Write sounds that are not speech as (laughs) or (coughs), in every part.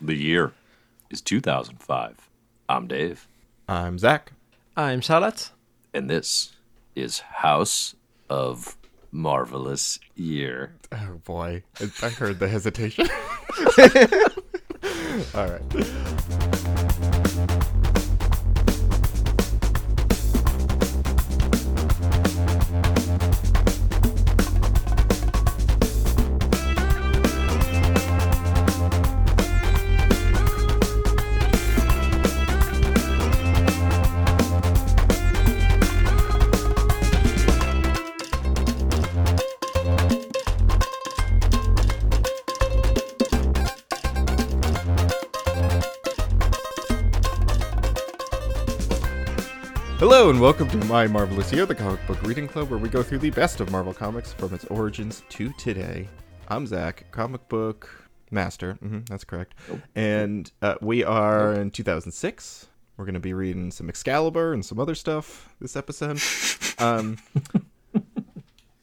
The year is 2005. I'm Dave, I'm Zack. I'm Charlotte. and this is House of Marvelous Year. Oh boy, I, I heard the hesitation. (laughs) All right. And welcome to My Marvelous Year, the comic book reading club where we go through the best of Marvel Comics from its origins to today. I'm Zack, comic book master. hmm that's correct. And uh, we are in 2006. We're going to be reading some Excalibur and some other stuff this episode. (laughs) um, I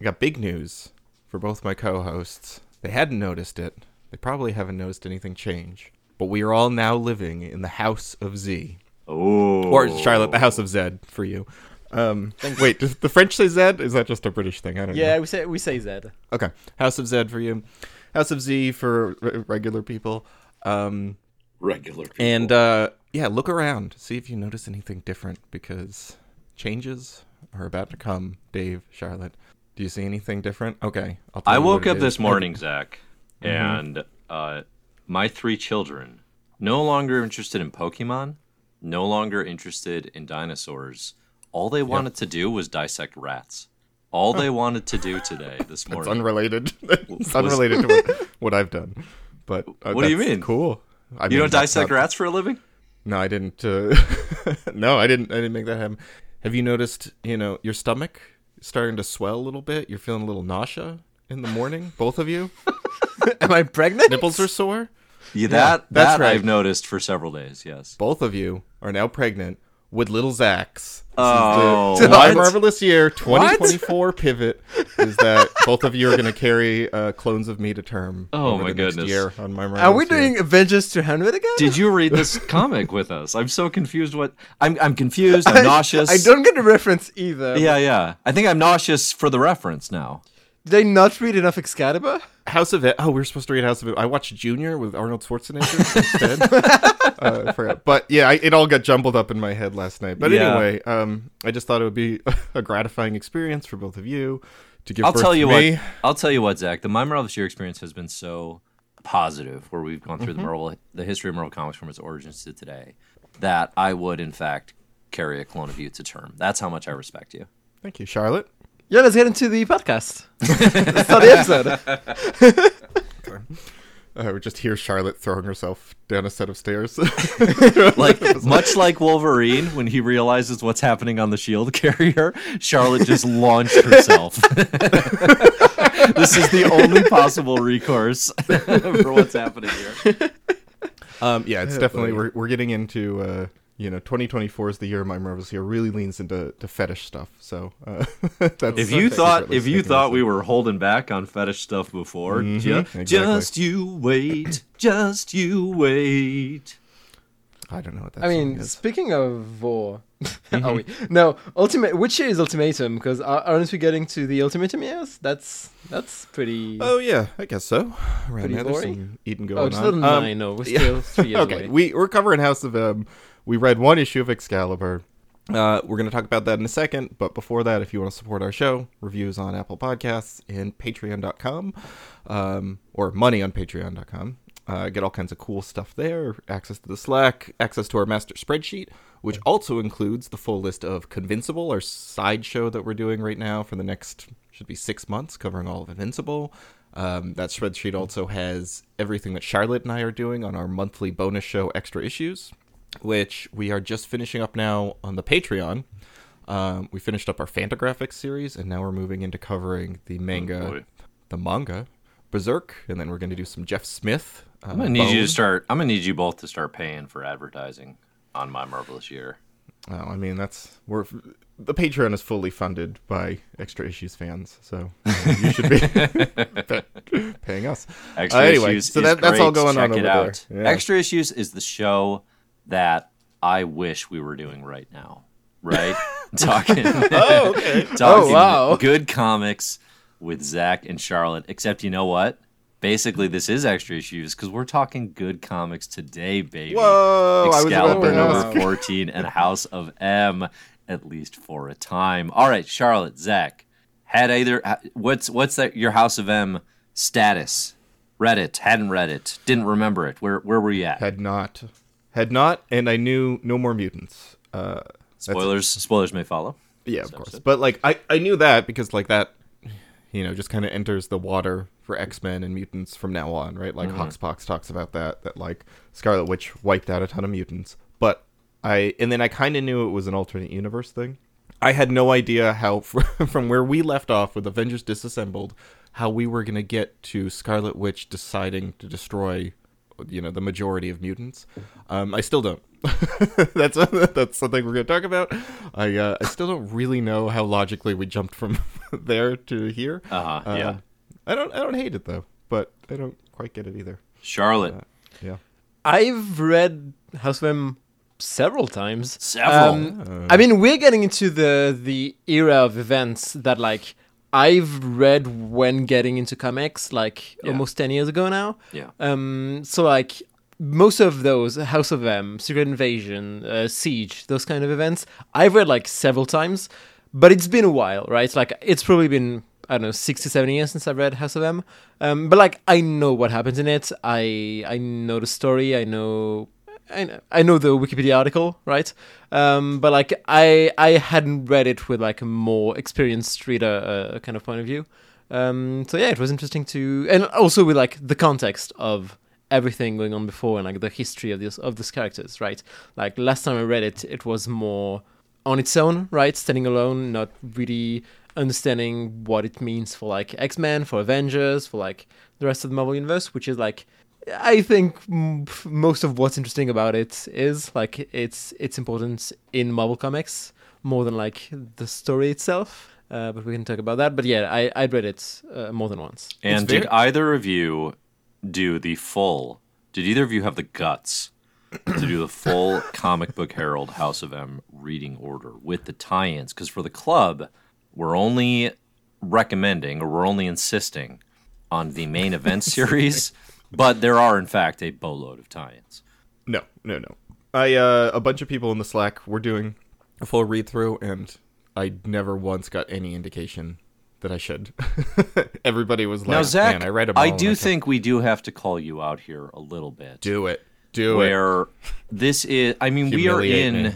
got big news for both my co-hosts. They hadn't noticed it. They probably haven't noticed anything change. But we are all now living in the House of Z. Oh. Or Charlotte, the House of Zed for you. Um, (laughs) wait, does the French say Zed? Is that just a British thing? I don't Yeah, know. we say we say Zed. Okay, House of Zed for you. House of Z for r- regular people. Um, Regular people. and uh, yeah, look around, see if you notice anything different because changes are about to come. Dave, Charlotte, do you see anything different? Okay, I'll tell I you woke what it up this morning, Zack, and uh, my three children, no longer interested in Pokemon, no longer interested in dinosaurs. All they wanted to do was dissect rats. All they wanted to do today, this It's morning. unrelated. (laughs) it's unrelated to what, what I've done. But uh, What do you mean? Cool. I you mean, don't dissect not- rats for a living? No, I didn't. Uh, (laughs) no, I didn't. I didn't make that happen. Have you noticed? You know, your stomach starting to swell a little bit. You're feeling a little nausea in the morning. Both of you. (laughs) Am I pregnant? Nipples are sore. Yeah, that that's that right. I've noticed for several days. Yes. Both of you are now pregnant with little Zacks. This Oh, the, my marvelous year 2024 pivot is that (laughs) both of you are going to carry uh, clones of me to term. Oh, over my the next goodness. Year on my Are we marvelous year. doing Avengers 200 again? Did you read this (laughs) comic with us? I'm so confused. What I'm I'm confused. I'm nauseous. I don't get the reference either. Yeah, yeah. I think I'm nauseous for the reference now. Did I not read enough Excalibur? House of It. Oh, we were supposed to read House of It. I watched Junior with Arnold Schwarzenegger instead. (laughs) uh, I forgot. But yeah, I, it all got jumbled up in my head last night. But Yeah. anyway, um, I just thought it would be (laughs) a gratifying experience for both of you to give I'll birth tell you to me. what. I'll tell you what, Zack. The My Marvel this year experience has been so positive, where we've gone through the Marvel, the history of Marvel Comics from its origins to today, that I would in fact carry a clone of you to term. That's how much I respect you. Thank you, Charlotte. Yeah, let's get into the podcast. (laughs) Let's start the episode. (laughs) I would just hear Charlotte throwing herself down a set of stairs. (laughs) Like much like Wolverine when he realizes what's happening on the shield carrier, Charlotte just launched herself. this is the only possible recourse for what's happening here. um, yeah, it's definitely we're we're getting into uh, you know 2024 is the year my marvelous year really leans into to fetish stuff. So uh, (laughs) that's If you thought if you thought we were holding back on fetish stuff before, ju- exactly. just you wait, just you wait. I don't know what that I song mean, is. speaking of war, (laughs) are we? No, ultimate. Which year is Ultimatum? Because aren't we getting to the Ultimatum years? That's that's pretty. Oh yeah, I guess so. Around Pretty there, there's gory? some eating going oh, on. 2009. Um, no, we're yeah. still three years (laughs) okay, away. we we're covering House of M. We read one issue of Excalibur. Uh, we're going to talk about that in a second, but before that, if you want to support our show, reviews on Apple Podcasts and Patreon.com, um, or money on Patreon.com. Uh, get all kinds of cool stuff there. Access to the Slack, access to our master spreadsheet, which also includes the full list of Convincible, our sideshow that we're doing right now for the next should be six months, covering all of Invincible. Um, that spreadsheet also has everything that Charlotte and I are doing on our monthly bonus show, Extra Issues, which we are just finishing up now on the Patreon. Um, we finished up our Fantagraphics series, and now we're moving into covering the manga, boy. the manga, Berserk, and then we're going to do some Jeff Smith. Uh, I'm gonna need you to start. I'm gonna need you both to start paying for advertising on my marvelous year. Oh, I mean that's we're the Patreon is fully funded by Extra Issues fans, so you should be (laughs) paying us. Extra Uh, anyway, Issues so that- that's all going on Check it over there. Yeah. Extra Issues is the show that I wish we were doing right now. Right? (laughs) talking. Oh, okay. (laughs) talking Oh, wow. good comics with Zack and Charlotte. Except you know what? Basically, this is extra issues because we're talking good comics today, baby. Whoa! I was Excalibur number (laughs) 14 and House of M, at least for a time. All right, Charlotte, Zack, had either what's what's that your House of M status? Read it, hadn't read it, didn't remember it. Where where were you at? Had not, had not, and I knew no more mutants. Uh, spoilers spoilers may follow. Yeah, of course. But like I, I knew that because like that, you know, just kind of enters the water for X Men and mutants from now on, right? Like Hoxpox talks about that. That like Scarlet Witch wiped out a ton of mutants. But I and then I kind of knew it was an alternate universe thing. I had no idea how (laughs) from where we left off with Avengers Disassembled, how we were gonna get to Scarlet Witch deciding to destroy, you know, the majority of mutants. Um, I still don't. (laughs) that's (laughs) that's something we're gonna talk about. I uh, I still don't really know how logically we jumped from (laughs) there to here. Uh-huh, yeah. Um, I don't I don't hate it though, but I don't quite get it either. Charlotte, Yeah. I've read House of M several times. Several? Um, I mean, we're getting into the the era of events that like I've read when getting into comics, like Yeah. almost ten years ago now. yeah. Um, so like most of those, House of M, Secret Invasion, uh, Siege, those kind of events, I've read like several times, but it's been a while, right? Like it's probably been I don't know six to seven years since I've read House of M. Um, but like I know what happens in it. I I know the story. I know. I know, I know the Wikipedia article, right? Um, but like I I hadn't read it with like a more experienced reader uh, kind of point of view. Um, so yeah, it was interesting to, and also with like the context of everything going on before and like the history of this of these characters, right? Like last time I read it, it was more on its own, right, standing alone, not really understanding what it means for like X Men, for Avengers, for like the rest of the Marvel universe, which is like. I think m- f- most of what's interesting about it is like its its importance in Marvel comics more than like the story itself. Uh, but we can talk about that. But yeah, I I read it uh, more than once. And did either of you do the full? Did either of you have the guts to do the full (coughs) comic book Herald House of M reading order with the tie-ins? Because for the club, we're only recommending or we're only insisting on the main event (laughs) series, but there are in fact a boatload of tie-ins. No, no, no. I uh, a bunch of people in the Slack were doing a full read through, and I never once got any indication that I should. (laughs) Everybody was like, Now, Zack, "Man, I read them I do can't think we do have to call you out here a little bit. do it, do it." where this is i mean we are in me.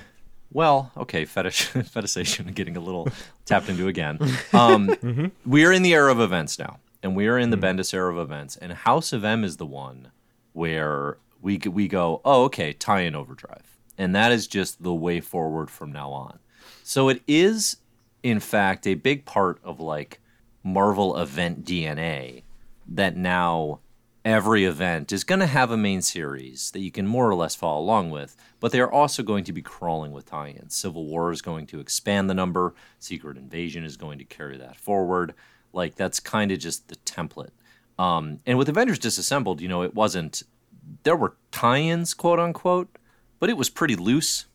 well okay fetish (laughs) fetishization getting a little tapped into again um, (laughs) we are in the era of events now and we are in the hmm. bendis era of events and house of m is the one where we we go oh okay tie in overdrive and that is just the way forward from now on so it is in fact a big part of like marvel event dna that now every event is going to have a main series that you can more or less follow along with, but they are also going to be crawling with tie ins. Civil War is going to expand the number, Secret Invasion is going to carry that forward. Like, that's kind of just the template. Um, and with Avengers Disassembled, you know, it wasn't, there were tie ins, quote unquote, but it was pretty loose,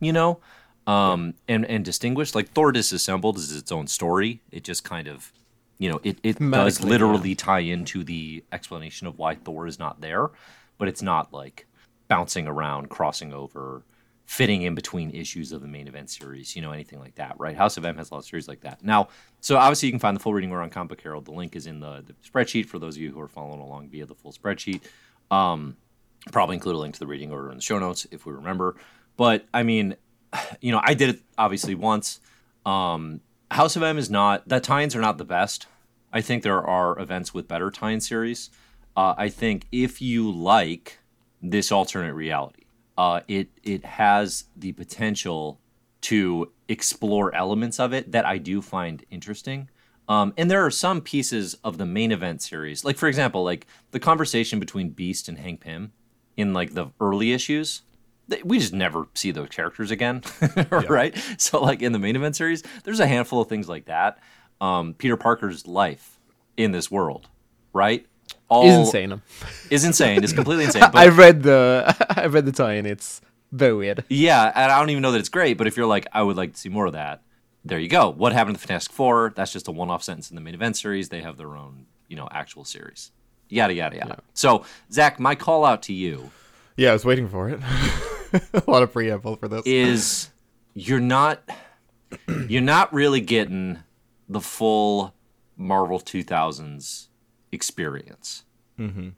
you know, um, and, and distinguished. Like, Thor Disassembled is its own story. It just kind of you know, it, it does literally tie into the explanation of why Thor is not there, but it's not like bouncing around, crossing over, fitting in between issues of the main event series, you know, anything like that, right? House of M has a lot of series like that. Now, so obviously you can find the full reading order on Comic Book Herald. The link is in the, the spreadsheet for those of you who are following along via the full spreadsheet. Um, probably include a link to the reading order in the show notes if we remember. But I mean, (sighs) you know, I did it obviously once. Um, House of M is not that tie-ins are not the best. I think there are events with better tie-in series. Uh, I think if you like this alternate reality, uh, it it has the potential to explore elements of it that I do find interesting. Um, and there are some pieces of the main event series, like for example, like the conversation between Beast and Hank Pym in like the early issues we just never see those characters again, (laughs) right? So like in the main event series, there's a handful of things like that. Um, Peter Parker's life in this world, right? All Is insane. Is insane. It's completely insane. (laughs) But I read the (laughs) I read the tie, and it's very weird. Yeah, and I don't even know that it's great, but if you're like, I would like to see more of that, there you go. What happened to the Fantastic Four? That's just a one-off sentence in the main event series. They have their own, you know, actual series. Yada yada yada. So, Zack, my call out to you Yeah, I was waiting for it. (laughs) a lot of preamble for this. is you're not you're not really getting the full Marvel 2000s experience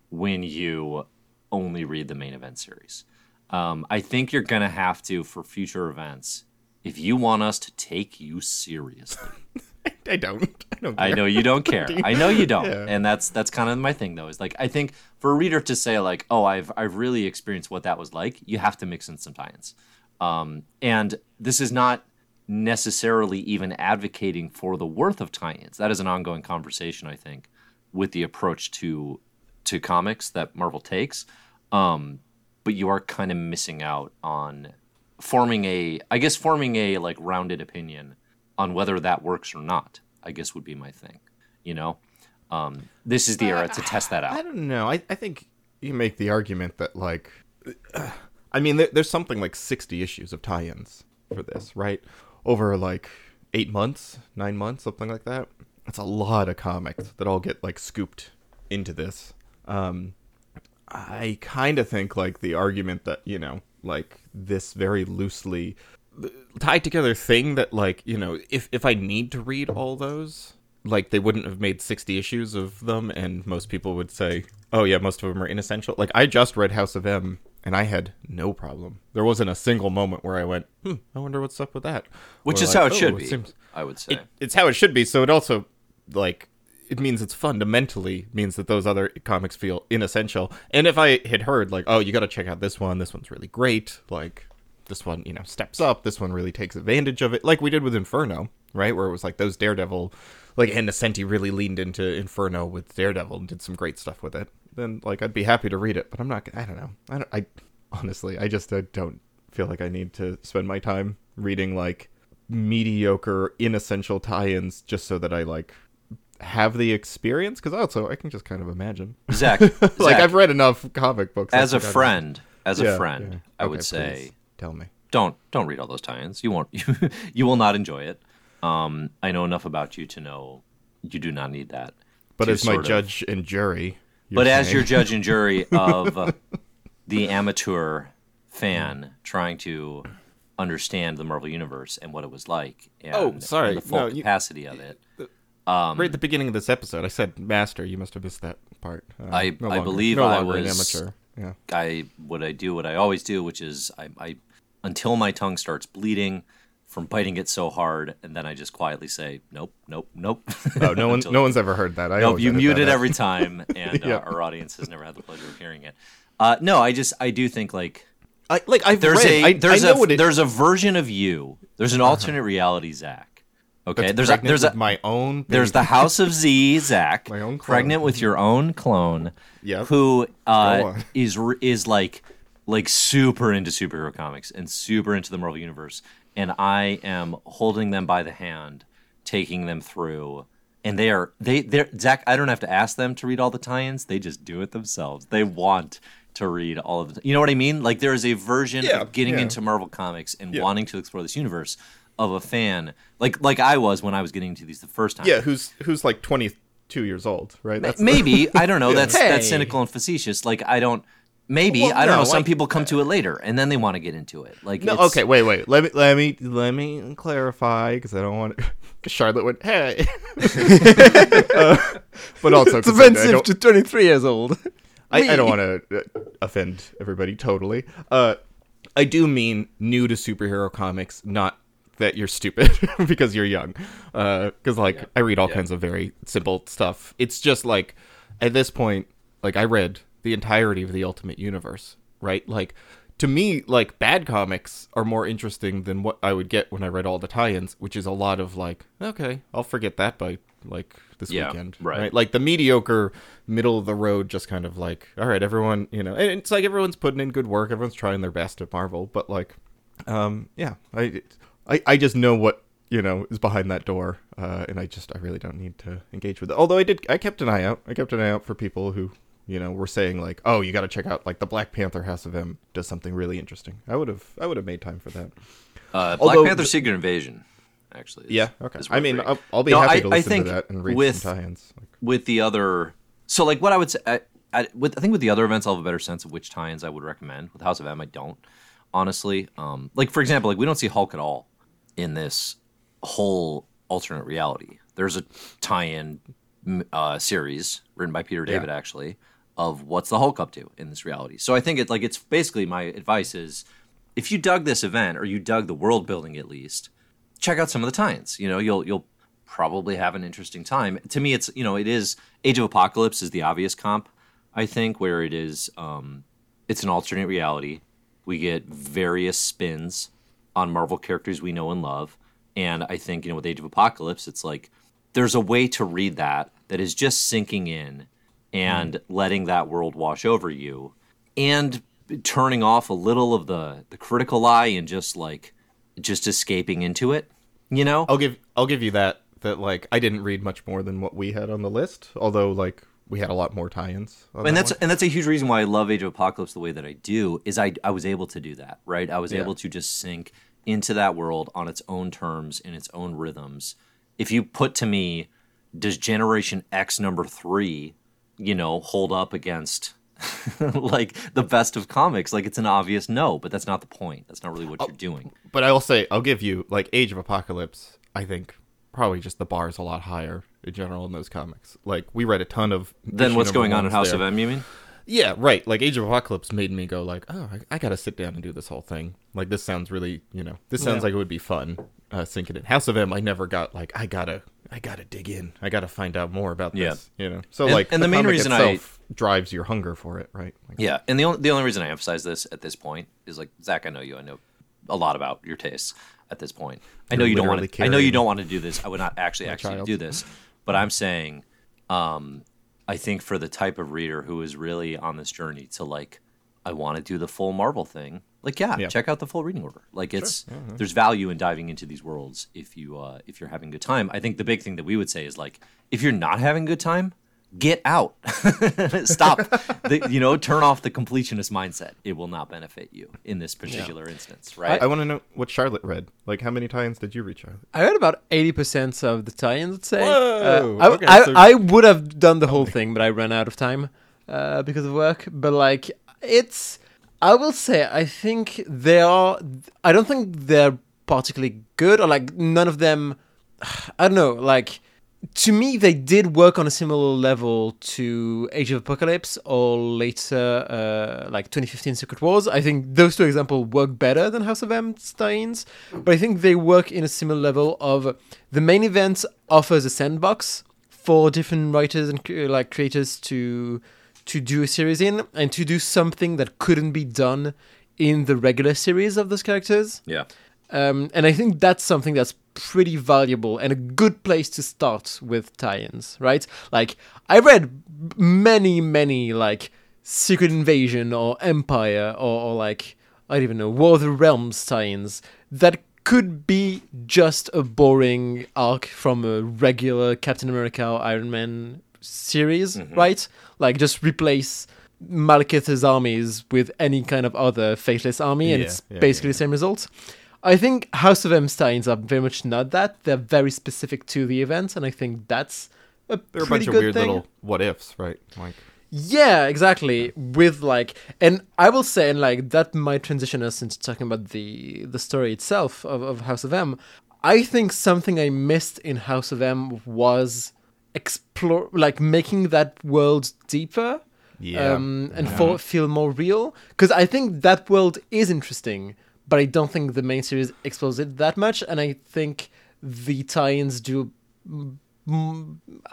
when you only read the main event series. Um, I think you're gonna have to for future events if you want us to take you seriously. (laughs) I don't. I don't. I know you don't (laughs) care. I know you don't. Yeah. And that's that's kind of my thing though. Is like I think for a reader to say like, "Oh, I've I've really experienced what that was like," you have to mix in some tie-ins. Um, and this is not necessarily even advocating for the worth of tie-ins. That is an ongoing conversation, I think, with the approach to to comics that Marvel takes. Um, but you are kind of missing out on forming a, I guess, forming a like rounded opinion on whether that works or not. I guess would be my thing. You know, um, this is the era to test that out. I don't know. I, I think you make the argument that like, I mean, there, there's something like 60 issues of tie-ins for this, right? Over like eight months, nine months, something like that. That's a lot of comics that all get like scooped into this. Um, I kind of think like the argument that you know, like this very loosely tied together thing that like you know, if if I need to read all those, like they wouldn't have made 60 issues of them and most people would say oh yeah most of them are inessential like i just read house of m and i had no problem there wasn't a single moment where i went hmm i wonder what's up with that Which Or is like, how it "Oh, should be. seems- I would say. it, it's how it should be so it also like it means it's fundamentally means that those other comics feel inessential. And if i had heard like oh you got to check out this one this one's really great like this one you know steps up this one really takes advantage of it like we did with inferno right? Where it was like those daredevil like Ann Nocenti really leaned into inferno with daredevil and did some great stuff with it then like i'd be happy to read it but i'm not i don't know. I don't i honestly i just uh, don't feel like i need to spend my time reading like mediocre inessential tie-ins just so that i like have the experience because also i can just kind of imagine Zack, (laughs) like Zack, i've read enough comic books as I a think I know. friend, as a Yeah, friend, yeah. I Okay, would say tell me don't don't read all those tie-ins. You won't. (laughs) You, will not enjoy it. Um, I know enough about you to know you do not need that. but as my sort of- judge and jury you're but as your judge and jury of (laughs) the amateur fan trying to understand the Marvel universe and what it was like, and, Oh, sorry. and the full No, you- capacity of it. Right at the beginning of this episode i said master you must have missed that part Uh, I- no I longer- believe no I was- amateur yeah I what I do what I always do, which is I, I until my tongue starts bleeding from biting it so hard, and then I just quietly say nope, nope, nope. oh no (laughs) one no one's ever heard that i Nope, you mute it every time, (laughs) and uh, our audience has never had the pleasure of hearing it. Uh, no, I just I do think like I, like I've there's read, a I, there's I a it, Uh-huh. there's a version of you. There's an alternate reality Zack. Okay, that's there's a there's a my own there's the House of Z, (laughs) Zack, My own clone. pregnant with your own clone, Yep. who uh, is is like like super into superhero comics and super into the Marvel universe, and I am holding them by the hand, taking them through, and they are they they Zack. I don't have to ask them to read all the tie-ins; they just do it themselves. They want to read all of it. You know what I mean? Like there is a version Yeah, of getting yeah. into Marvel comics and Yeah. wanting to explore this universe of a fan, like like I was when I was getting into these the first time. yeah who's who's like 22 years old right that's maybe (laughs) I don't know. That's that's Hey. cynical and facetious. Like I don't. Maybe Well, I don't no, know. Some like- people come to it later and then they want to get into it. Like No, okay, wait, wait. Let me, let me, let me clarify because I don't want. (laughs) Charlotte went, hey, (laughs) Uh, but also It's 'cause I- I offensive to 23 years old. I, I don't want to uh, offend everybody totally. Uh, I do mean new to superhero comics, not that you're stupid (laughs) because you're young. Because like I read all Yeah. kinds of very simple stuff. It's just like at this point, like I read the entirety of the Ultimate Universe, right? Like to me, like bad comics are more interesting than what I would get when I read all the tie-ins, which is a lot of like, okay, I'll forget that by like this Yeah, weekend, right. Like the mediocre, middle of the road, just kind of like, all right, everyone, you know, and it's like everyone's putting in good work, everyone's trying their best at Marvel, but like, um, yeah, I, I, I just know what you know is behind that door, uh, and I just I really don't need to engage with it. Although I did, I kept an eye out. I kept an eye out for people who you know were saying like, oh, you got to check out like the Black Panther House of M does something really interesting. I would have, I would have made time for that. Uh, Black Although- Panther: Secret Invasion, actually. is- Yeah, okay. I mean. I'll, I'll be No, happy I- to listen to that and read with- some tie-ins. Like, with the other so like what i would say I, I, with, I think with the other events i'll have a better sense of which tie-ins i would recommend with house of m i don't honestly um like for example like we don't see hulk at all in this whole alternate reality there's a tie-in uh, series written by peter david Yeah. actually of what's the hulk up to in this reality so i think it like it's basically my advice is if you dug this event or you dug the world building at least check out some of the tie-ins. You know, you'll you'll probably have an interesting time. To me, it's you know, it is Age of Apocalypse is the obvious comp, I think, where it is um, it's an alternate reality. We get various spins on Marvel characters we know and love, and I think you know with Age of Apocalypse, it's like there's a way to read that that is just sinking in and mm-hmm. letting that world wash over you, and turning off a little of the the critical eye and just like just escaping into it. You know, I'll give, I'll give you that. That like I didn't read much more than what we had on the list, although like we had a lot more tie-ins. and that that's one. and that's a huge reason why I love Age of Apocalypse the way that I do is I I was able to do that right I was Yeah. able to just sink into that world on its own terms in its own rhythms. If you put to me, does Generation X number three, you know, hold up against (laughs) like the best of comics? Like it's an obvious no, but that's not the point. That's not really what oh, you're doing. But I will say, I'll give you like Age of Apocalypse. I think probably just the bar is a lot higher in general in those comics. Like we read a ton of. Then what's going on in House there. of M? You mean? Yeah, right. Like Age of Apocalypse made me go like, oh, I, I got to sit down and do this whole thing. Like this sounds really, you know, this sounds Yeah. like it would be fun. Uh, sinking in House of M, I never got like, I gotta, I gotta dig in. I gotta find out more about this. Yeah. You know, so And- like, and the main comic reason I- drives your hunger for it, right? Like, Yeah, and the only the only reason I emphasize this at this point is like Zack, I know you, I know a lot about your tastes at this point. I know You're don't want to. I know you don't want to do this. I would not actually actually child. do this, but I'm saying, um, I think for the type of reader who is really on this journey to like, I want to do the full Marvel thing. Like, yeah, Yeah. check out the full reading order. Like, it's there's value in diving into these worlds if you uh, if you're having a good time. I think the big thing that we would say is like, if you're not having a good time, get out. (laughs) Stop. the, you know, turn off the completionist mindset. It will not benefit you in this particular instance, right? I want to know what Charlotte read. Like, how many tie-ins did you read, Charlotte? I read about eighty percent of the tie-ins. I'd say. Whoa, Uh, I, okay, I, so- I would have done the whole thing, but I ran out of time uh, because of work. But like, it's. I will say, I think they are. I don't think they're particularly good, or like none of them. (sighs) I don't know. Like, to me, they did work on a similar level to Age of Apocalypse or later, uh, like 2015 Secret Wars. I think those two examples work better than House of M tie-ins, but I think they work in a similar level of the main event offers a sandbox for different writers and like creators to to do a series in and to do something that couldn't be done in the regular series of those characters. yeah. Um, and I think that's something that's pretty valuable and a good place to start with tie-ins, right? Like I read many, many like Secret Invasion or Empire or, or like I don't even know War of the Realms tie-ins that could be just a boring arc from a regular Captain America or Iron Man series, mm-hmm. right? Like just replace Malekith's armies with any kind of other faithless army, and Yeah, it's yeah, basically yeah, the same result. I think House of M Steins are very much not that. They're very specific to the event, and I think that's a There are a pretty bunch of weird thing. little what ifs, right? Like, Yeah, exactly. With like, and I will say, and like that might transition us into talking about the the story itself of, of House of M. I think something I missed in House of M was explore, like making that world deeper, Yeah. um, and for, feel more real. Because I think that world is interesting, but I don't think the main series explores it that much, and I think the tie-ins do mm,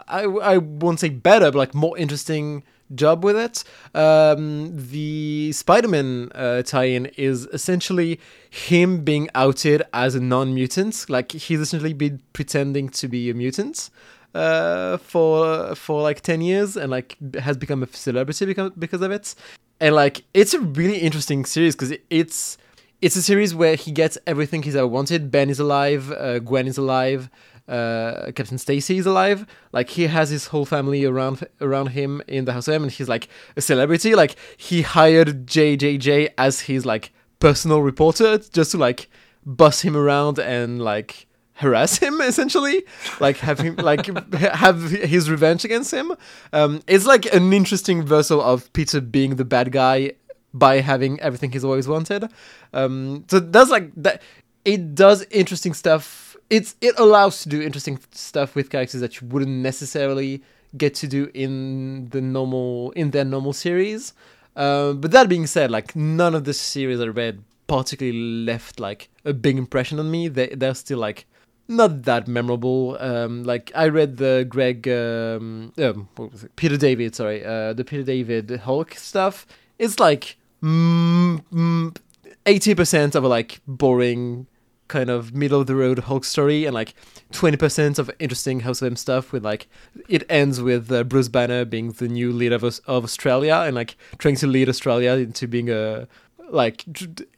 I, I won't say better, but like more interesting job with it. Um, the Spider-Man uh, tie-in is essentially him being outed as a non-mutant. Like he's essentially been pretending to be a mutant. uh, for for like ten years and like has become a celebrity because because of it. And like it's a really interesting series because it's it's a series where he gets everything he's ever wanted. Ben is alive, uh, Gwen is alive, uh, Captain Stacy is alive. Like he has his whole family around around him in the house of M, and he's like a celebrity. Like he hired JJJ as his like personal reporter just to like bust him around and like harass him (laughs) essentially like have him like (laughs) have his revenge against him um it's like an interesting reversal of peter being the bad guy by having everything he's always wanted um so that's like that it does interesting stuff it's it allows to do interesting stuff with characters that you wouldn't necessarily get to do in the normal in their normal series uh, but that being said like none of the series i read particularly left like a big impression on me they, they're still like not that memorable. Um, like I read the Greg, um, um? Peter David, sorry, uh, the Peter David Hulk stuff. It's like eighty percent of a like boring kind of middle of the road Hulk story, and like twenty percent of interesting House of M stuff. With like it ends with uh, Bruce Banner being the new leader of, of Australia and like trying to lead Australia into being a like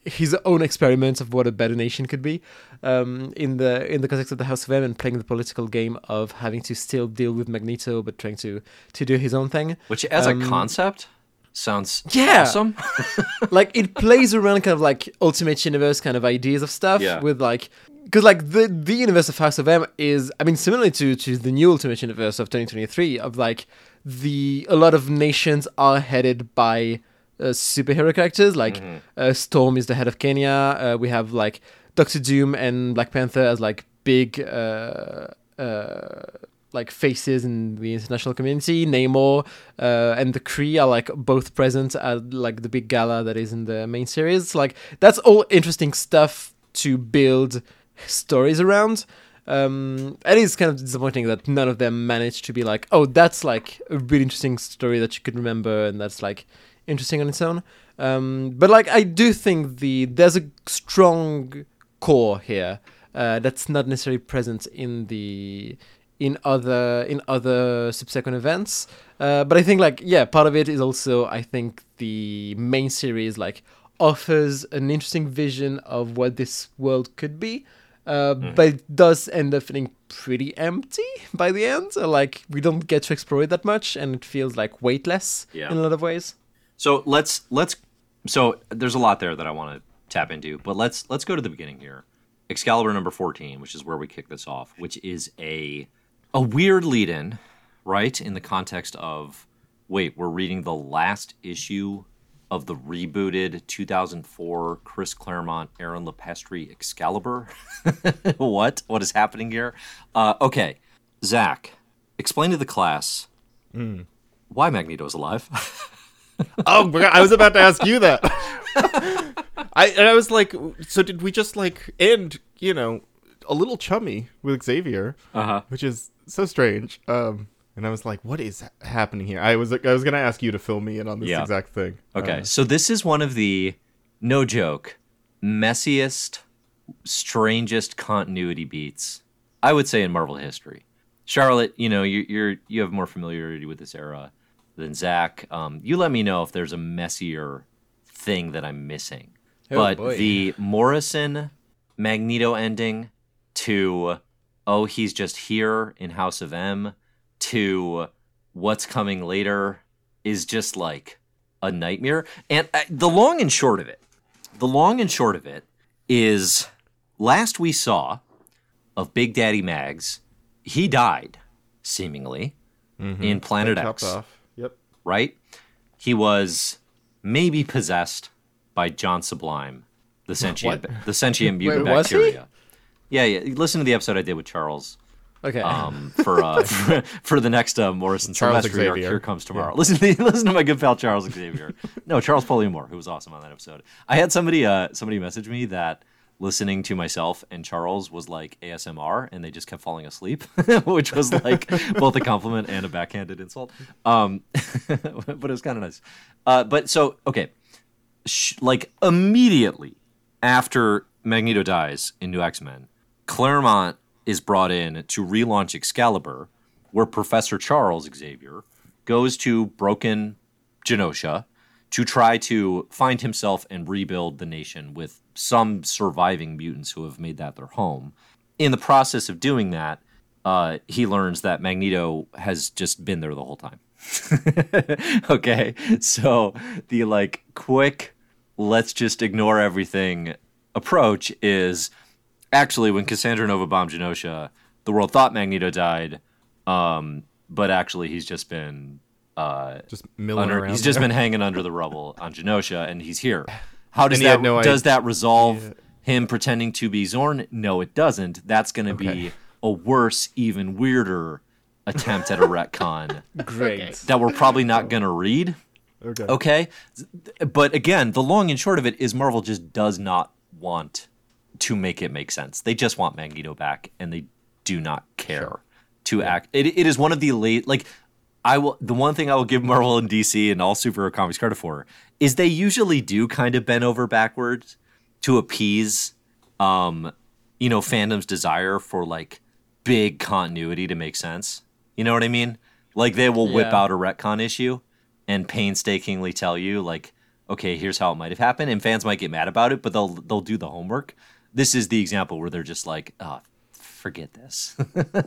his own experiments of what a better nation could be um, in the in the context of the House of M and playing the political game of having to still deal with Magneto but trying to to do his own thing. Which, as um, a concept, sounds yeah. awesome. (laughs) like it plays around kind of like Ultimate Universe kind of ideas of stuff yeah. with like because like the the universe of House of M is I mean similarly to to the new Ultimate Universe of 2023 of like the a lot of nations are headed by uh, superhero characters. Like mm-hmm. uh, Storm is the head of Kenya. Uh, we have like Doctor Doom and Black Panther as like big uh, uh, like faces in the international community. Namor uh, and the Kree are like both present at like the big gala that is in the main series. Like that's all interesting stuff to build stories around. Um, it is kind of disappointing that none of them managed to be like, oh, that's like a really interesting story that you could remember, and that's like interesting on its own. Um, but like I do think the there's a strong core here uh, that's not necessarily present in the in other in other subsequent events. Uh, but I think like yeah, part of it is also I think the main series like offers an interesting vision of what this world could be. Uh, mm. But it does end up feeling pretty empty by the end. Like we don't get to explore it that much, and it feels like weightless yeah. in a lot of ways. So let's let's so there's a lot there that I want to tap into, but let's let's go to the beginning here. Excalibur number 14, which is where we kick this off, which is a a weird lead in, right? In the context of wait, we're reading the last issue of the rebooted 2004 Chris Claremont, Aaron Lopresti Excalibur. (laughs) what? What is happening here? Uh, okay, Zack, explain to the class mm. why Magneto is alive. (laughs) oh, I was about to ask you that. (laughs) I and I was like, so did we just like end? You know, a little chummy with Xavier, uh-huh. which is so strange. Um, and I was like, what is happening here? I was I was gonna ask you to fill me in on this yeah. exact thing. Okay, uh, so this is one of the no joke messiest, strangest continuity beats I would say in Marvel history. Charlotte, you know, you, you're you have more familiarity with this era than Zack. Um, you let me know if there's a messier thing that I'm missing. Oh, but boy. the Morrison Magneto ending to oh he's just here in House of M to what's coming later is just like a nightmare. And uh, the long and short of it, the long and short of it is last we saw of Big Daddy Mags, he died seemingly mm-hmm. in Planet X. Off right? He was maybe possessed by John Sublime, the sentient the sentient (laughs) mutant Wait, bacteria. Yeah, yeah. Listen to the episode I did with Charles. Okay. Um, (laughs) for, uh, for, (laughs) for the next uh, Morrison Charles Silvestri arc, Here Comes Tomorrow. Yeah. Listen to (laughs) listen to my good pal Charles Xavier. no, Charles Moore, who was awesome on that episode. I had somebody uh somebody message me that listening to myself and Charles was like ASMR, and they just kept falling asleep, which was like both a compliment and a backhanded insult. Um, but it was kind of nice. Uh, but so okay, Sh- like immediately after Magneto dies in New X Men, Claremont is brought in to relaunch Excalibur, where Professor Charles Xavier goes to broken Genosha to try to find himself and rebuild the nation with some surviving mutants who have made that their home. In the process of doing that, uh, he learns that Magneto has just been there the whole time. (laughs) okay, so the like quick, let's just ignore everything approach is actually when Cassandra Nova bombed Genosha, the world thought Magneto died, um, but actually he's just been uh, Just milling under, around. he's just been hanging under the rubble on Genosha, and he's here. (sighs) How does he that no does idea- that resolve him pretending to be Xorn? No, it doesn't. That's going to be a worse, even weirder attempt at a retcon (laughs) Great. that we're probably not going to read. Okay. Okay, but again, the long and short of it is Marvel just does not want to make it make sense. They just want Magneto back, and they do not care to act. It, it is one of the late like I will. The one thing I will give Marvel and DC and all superhero comics credit for is they usually do kind of bend over backwards to appease, um, you know, fandom's desire for like big continuity to make sense. You know what I mean? Like they will whip Yeah. out a retcon issue and painstakingly tell you like, okay, here's how it might have happened, and fans might get mad about it, but they'll they'll do the homework. This is the example where they're just like, oh, forget this.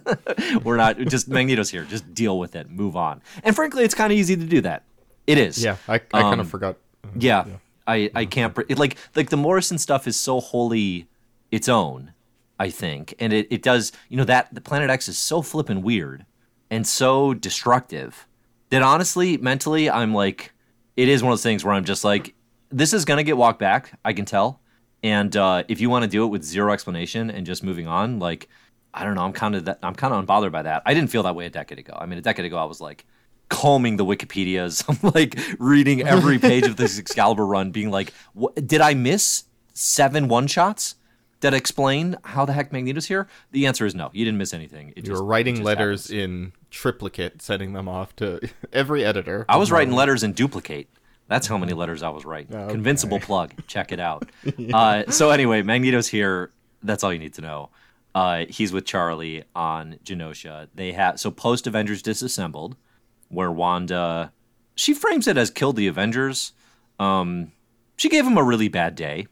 (laughs) We're not just Magneto's here. Just deal with it. Move on. And frankly, it's kind of easy to do that. It is. Yeah, I, I kind Um, of forgot. Yeah, I I can't it, like like the Morrison stuff is so wholly its own, I think, and it, it does you know that the Planet X is so flippin' weird and so destructive that honestly, mentally, I'm like, it is one of those things where I'm just like, this is gonna get walked back. I can tell, and uh, if you want to do it with zero explanation and just moving on, like. I don't know. I'm kind of that. I'm kind of unbothered by that. I didn't feel that way a decade ago. I mean, a decade ago, I was like combing the Wikipedias. I'm (laughs) like reading every page of this Excalibur run, being like, what, "Did I miss seven one shots that explain how the heck Magneto's here?" The answer is no. You didn't miss anything. It You just- were it writing letters happens. in triplicate, sending them off to (laughs) every editor. I was writing letters in duplicate. That's how many letters I was writing. Okay. Convincible plug. Check it out. (laughs) uh, so anyway, Magneto's here. That's all you need to know. Uh, he's with Charlie on Genosha. They have so post Avengers disassembled, where Wanda, she frames it as killed the Avengers. Um, she gave him a really bad day.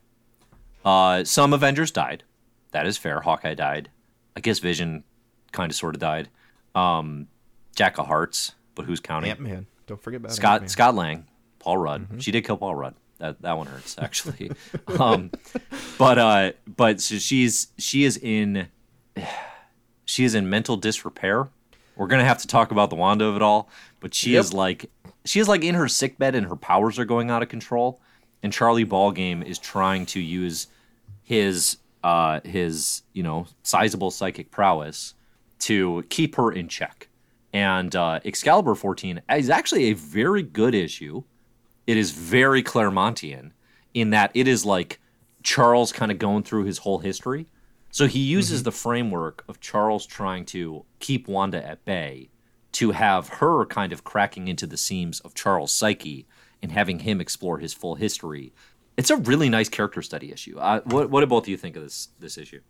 Uh, some Avengers died. That is fair. Hawkeye died. I guess Vision kind of sort of died. Um, Jack of Hearts, but who's counting? Ant Man. Don't forget about Scott Ant-Man. Scott Lang, Paul Rudd. She did kill Paul Rudd. That that one hurts actually. (laughs) um, but uh, but so she's she is in (sighs) she is in mental disrepair. We're gonna have to talk about the Wanda of it all, but she is like she is like in her sick bed and her powers are going out of control. And Charlie Ballgame is trying to use his uh his you know sizable psychic prowess to keep her in check. And uh, Excalibur 14 is actually a very good issue. It is very Claremontian in that it is like Charles kind of going through his whole history. So he uses the framework of Charles trying to keep Wanda at bay to have her kind of cracking into the seams of Charles' psyche and having him explore his full history. It's a really nice character study issue. Uh, what, what do both of you think of this this issue?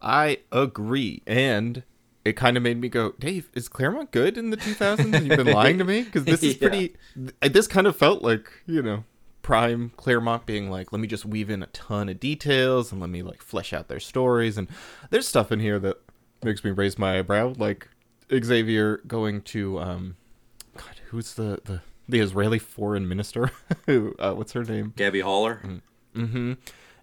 I agree, and it kind of made me go, Dave, is Claremont good in the 2000s? You've been lying to me because this is (laughs) Yeah. pretty. th- This kind of felt like you know prime Claremont being like, let me just weave in a ton of details and let me like flesh out their stories. And there's stuff in here that makes me raise my eyebrow, like Xavier going to um, God, who's the the the Israeli foreign minister? (laughs) Who? uh, what's her name? Gabby Haller? mm-hmm.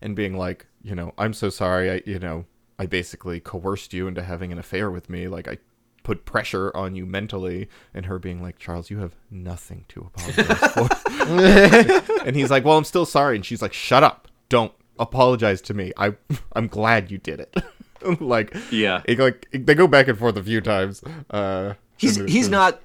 and being like, you know, I'm so sorry. I, you know, I basically coerced you into having an affair with me. Like I put pressure on you mentally, and her being like, Charles, you have nothing to apologize for. (laughs) and he's like, well, I'm still sorry. And she's like, shut up. Don't apologize to me. I, I'm glad you did it. (laughs) like, Yeah. it, like they go back and forth a few times. Uh, He's he's not.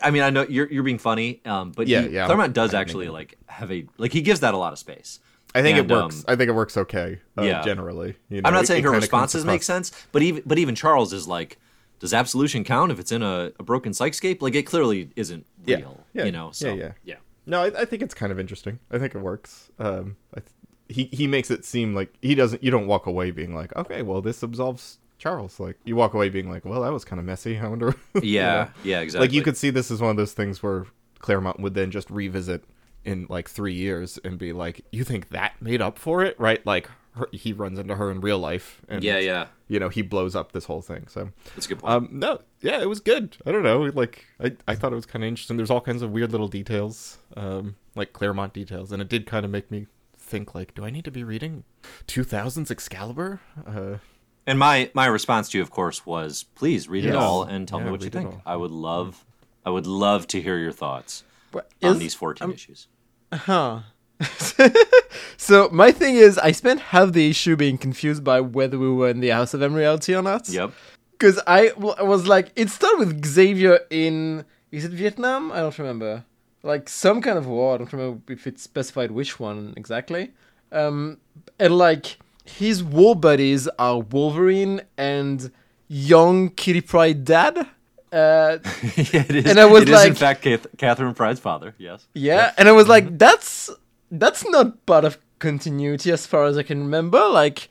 I mean, I know you're you're being funny, um, but Yeah, he, yeah, Claremont does I actually mean- like have a like he gives that a lot of space. I think and, it works. um, I think it works okay. Uh, yeah. generally. You know, I'm not it- saying it her responses make sense, but even but even Charles is like, does absolution count if it's in a, a broken psychscape? Like it clearly isn't real. yeah, you know. So yeah, yeah. yeah. No, I, I think it's kind of interesting. I think it works. Um, I th- he he makes it seem like he doesn't. You don't walk away being like, okay, well, this absolves Charles. Like you walk away being like, well, that was kind of messy. I wonder. (laughs) you Yeah, know? yeah, exactly. Like you could see this as one of those things where Claremont would then just revisit in like three years and be like, you think that made up for it, right? Like her, he runs into her in real life, and Yeah, yeah. you know he blows up this whole thing. So That's a good point. um, no, yeah, it was good. I don't know, like I, I thought it was kind of interesting. There's all kinds of weird little details, um, like Claremont details, and it did kind of make me think like, do I need to be reading 2000s Excalibur? Uh, and my my response to you, of course, was please read it all and tell Yeah, me what you think. I would love, I would love to hear your thoughts What, on is- these 14 issues. Huh. (laughs) so my thing is, I spent half the issue being confused by whether we were in the House of M reality or not. Yep. Because I w- was like, it started with Xavier in is it Vietnam? I don't remember. Like some kind of war. I don't remember if it specified which one exactly. Um, and like his war buddies are Wolverine and young Kitty Pryde dad. Uh, (laughs) yeah, it is. And I was like, it is in fact Cath- Catherine Pryde's father. Yes. Yeah, and I was like, that's that's not part of continuity as far as I can remember. Like,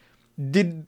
did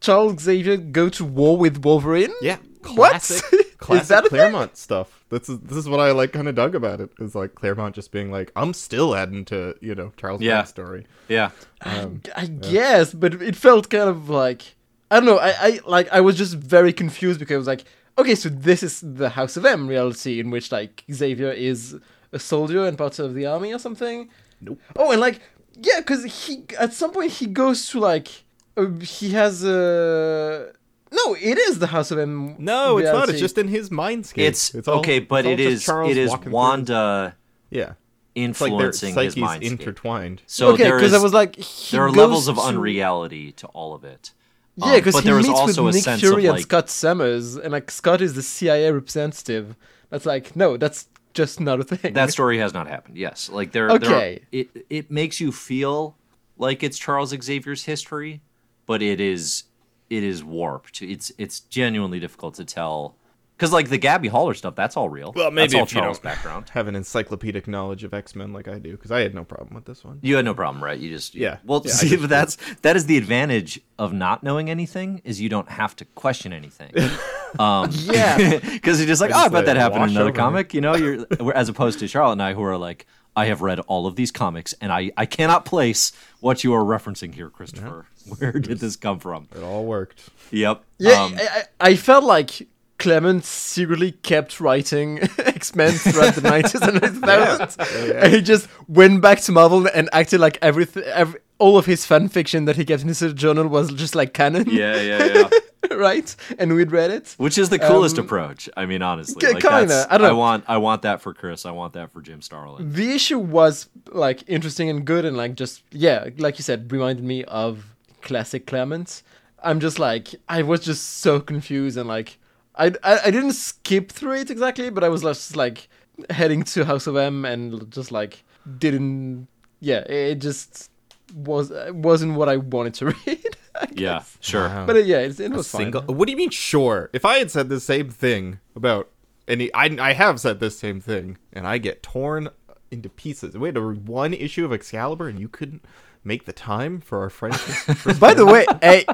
Charles Xavier go to war with Wolverine? yeah, What? classic, (laughs) Is classic that a thing? Claremont stuff. This is this is what I like kind of dug about it. Is like Claremont just being like, I'm still adding to you know Charles' Yeah. backstory. Yeah. Um, I guess, but it felt kind of like I don't know. I, I like I was just very confused because I was like, okay, so this is the House of M reality in which like Xavier is a soldier and part of the army or something. Nope. Oh, and like yeah, because he at some point he goes to like uh, he has a no, it is the House of M. no, it's not. It's just in his mindscape. It's, all- okay, but it's all it just is Charles it is walking through Wanda Yeah, it's like their influencing his psyches mind. intertwined. So okay, there because I was like, he there are goes levels of to- unreality to all of it. Yeah, Um, because but he there meets also a with Nick Fury and like Scott Summers, and like Scott is the CIA representative. That's like, no, that's just not a thing. that story has not happened. Yes, like there. there are- Okay. it it makes you feel like it's Charles Xavier's history, but it is it is warped. It's it's genuinely difficult to tell because like the Gabby Haller stuff, that's all real. Well, that's maybe all you Charles' don't- background. Have an encyclopedic knowledge of X Men like I do, because I had no problem with this one. You had no problem, right? You just Yeah. Well, Yeah, see, just- but that's that is the advantage of not knowing anything is you don't have to question anything. (laughs) Um, Yeah. (laughs) because you're just like, I oh, I bet that happened in another over comic. You know, you're (laughs) as opposed to Charlotte and I, who are like, I have read all of these comics, and I I cannot place what you are referencing here, Christopher. Where did this come from? It all worked. Yep. yeah, Um, I, I, I felt like Claremont secretly kept writing (laughs) X Men throughout the nineties and the thousands, (laughs) and he just went back to Marvel and acted like everything, every, all of his fan fiction that he kept in his journal was just like canon. yeah, yeah, yeah. (laughs) right. And we'd read it. Which is the coolest Um, approach. I mean, honestly, like kinda. I don't know. want I want that for Chris. I want that for Jim Starlin. the issue was like interesting and good and like just yeah like you said reminded me of classic claremont i'm just like i was just so confused and like i i, I didn't skip through it exactly but i was just like heading to house of m and just like didn't yeah it just was wasn't what i wanted to (laughs) read Yeah, sure. Wow. but uh, yeah it, it A was fine single. What do you mean? Sure. If I had said the same thing about any, I I have said this same thing, and I get torn into pieces. We had to one issue of Excalibur, and you couldn't make the time for our friendship. (laughs) By the way, hey,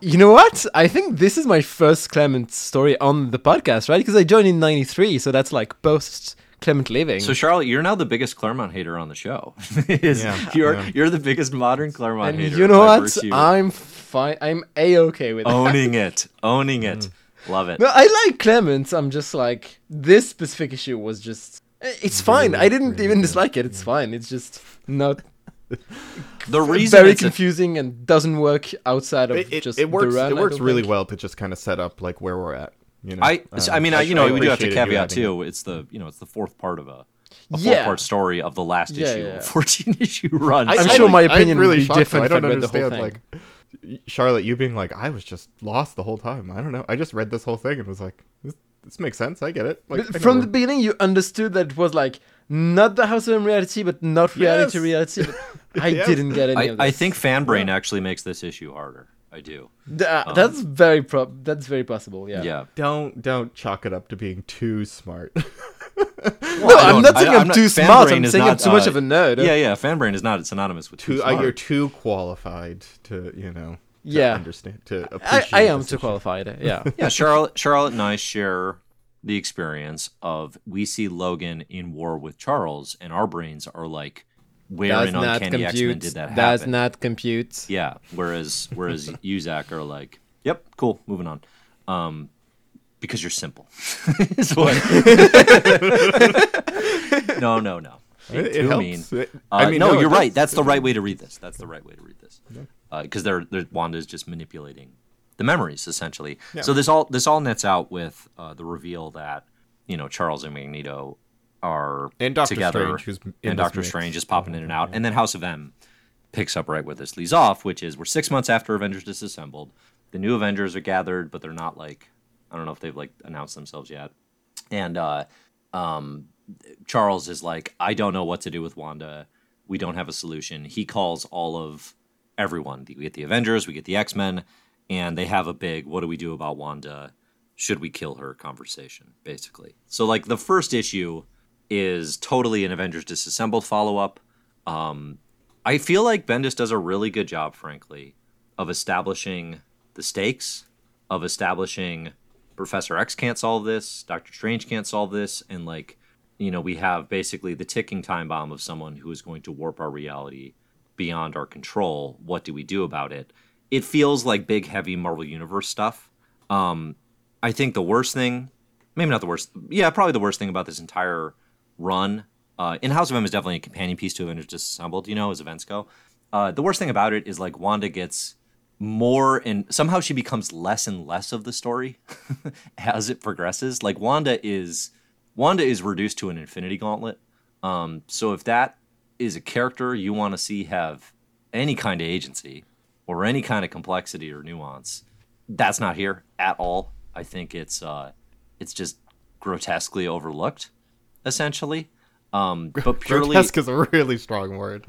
you know what? I think this is my first Claremont story on the podcast, right? Because I joined in '93, so that's like post Claremont leaving. So Charlotte, you're now the biggest Claremont hater on the show. (laughs) Yeah, you're yeah. you're the biggest modern Claremont and hater. you know what? virtue- I'm fine. I'm a okay with that. owning it, owning it. (laughs) Love it. No, I like Claremont. I'm just like this specific issue was just. eh, It's fine. I didn't really even good. dislike it. It's fine. It's just not The reason very it's a- confusing and doesn't work outside of it, it, just it works. the run. it works really think. well to just kind of set up like where we're at. You know. I, Uh, I mean, I, you know, we do have to caveat adding it. too. It's the, you know, it's the fourth part of a, a Yeah. four part story of the last Yeah, issue, yeah. (laughs) 14 issue run. I'm So, sure like, my opinion really would be different though. I don't I'd read the whole understand, like Charlotte, you being like, I was just lost the whole time. I don't know. I just read this whole thing and was like, this, this makes sense. I get it. Like I from the beginning, you understood that it was like not the House of reality, but not reality Yes. reality. (laughs) I Yes. didn't get any I, of this. I think Fanbrain actually makes this issue harder. I do. Th- uh, that's very pro- That's very possible. Yeah. Yeah. don't don't chalk it up to being too smart. (laughs) No, I I'm don't- saying I- I'm, I'm not- too smart. Fanbrain I'm is saying I'm not, too much uh, of a nerd. Yeah, yeah. Fanbrain is not synonymous with too, too, uh, you're too qualified to you know Yeah. understand to I, appreciate. I am this too qualified. Yeah. (laughs) yeah, Charlotte, Charlotte and I share the experience of we see Logan in war with Charles, and our brains are like, where Does in Uncanny X Men did that Does happen? not compute. Yeah. Whereas whereas (laughs) you Zack are like, yep, cool, moving on. Um, because you're simple. (laughs) Is (laughs) no, no, no. It- it mean. Uh, I mean, no, no, you're right. That's the right way to read this. That's the right way to read this. Because they're, they're Wanda's just manipulating the memories essentially. So this all this all nets out with uh, the reveal that you know Charles and Magneto are And Doctor together, Strange, who's and Doctor mix. Strange is popping in and out, and then House of M picks up right where this leaves off, which is we're six months after Avengers disassembled. The new Avengers are gathered, but they're not like I don't know if they've like announced themselves yet. And uh, um, Charles is like, I don't know what to do with Wanda. We don't have a solution. He calls all of everyone. We get the Avengers, we get the X Men, and they have a big "What do we do about Wanda? Should we kill her?" conversation, basically. So like the first issue is totally an Avengers disassembled follow up. Um, I feel like Bendis does a really good job, frankly, of establishing the stakes, of establishing Professor X can't solve this, Doctor Strange can't solve this, and like, you know, we have basically the ticking time bomb of someone who is going to warp our reality beyond our control. What do we do about it? It feels like big, heavy Marvel Universe stuff. Um, I think the worst thing, maybe not the worst, yeah, probably the worst thing about this entire run. Uh, in House of M is definitely a companion piece to Avengers Disassembled, you know, as events go. Uh, the worst thing about it is like Wanda gets more and somehow she becomes less and less of the story (laughs) as it progresses. Like Wanda is Wanda is reduced to an infinity gauntlet. Um, so if that is a character you want to see have any kind of agency or any kind of complexity or nuance, that's not here at all. I think it's uh, it's just grotesquely overlooked, essentially. Um, but (laughs) purely, Grotesque is a really strong word.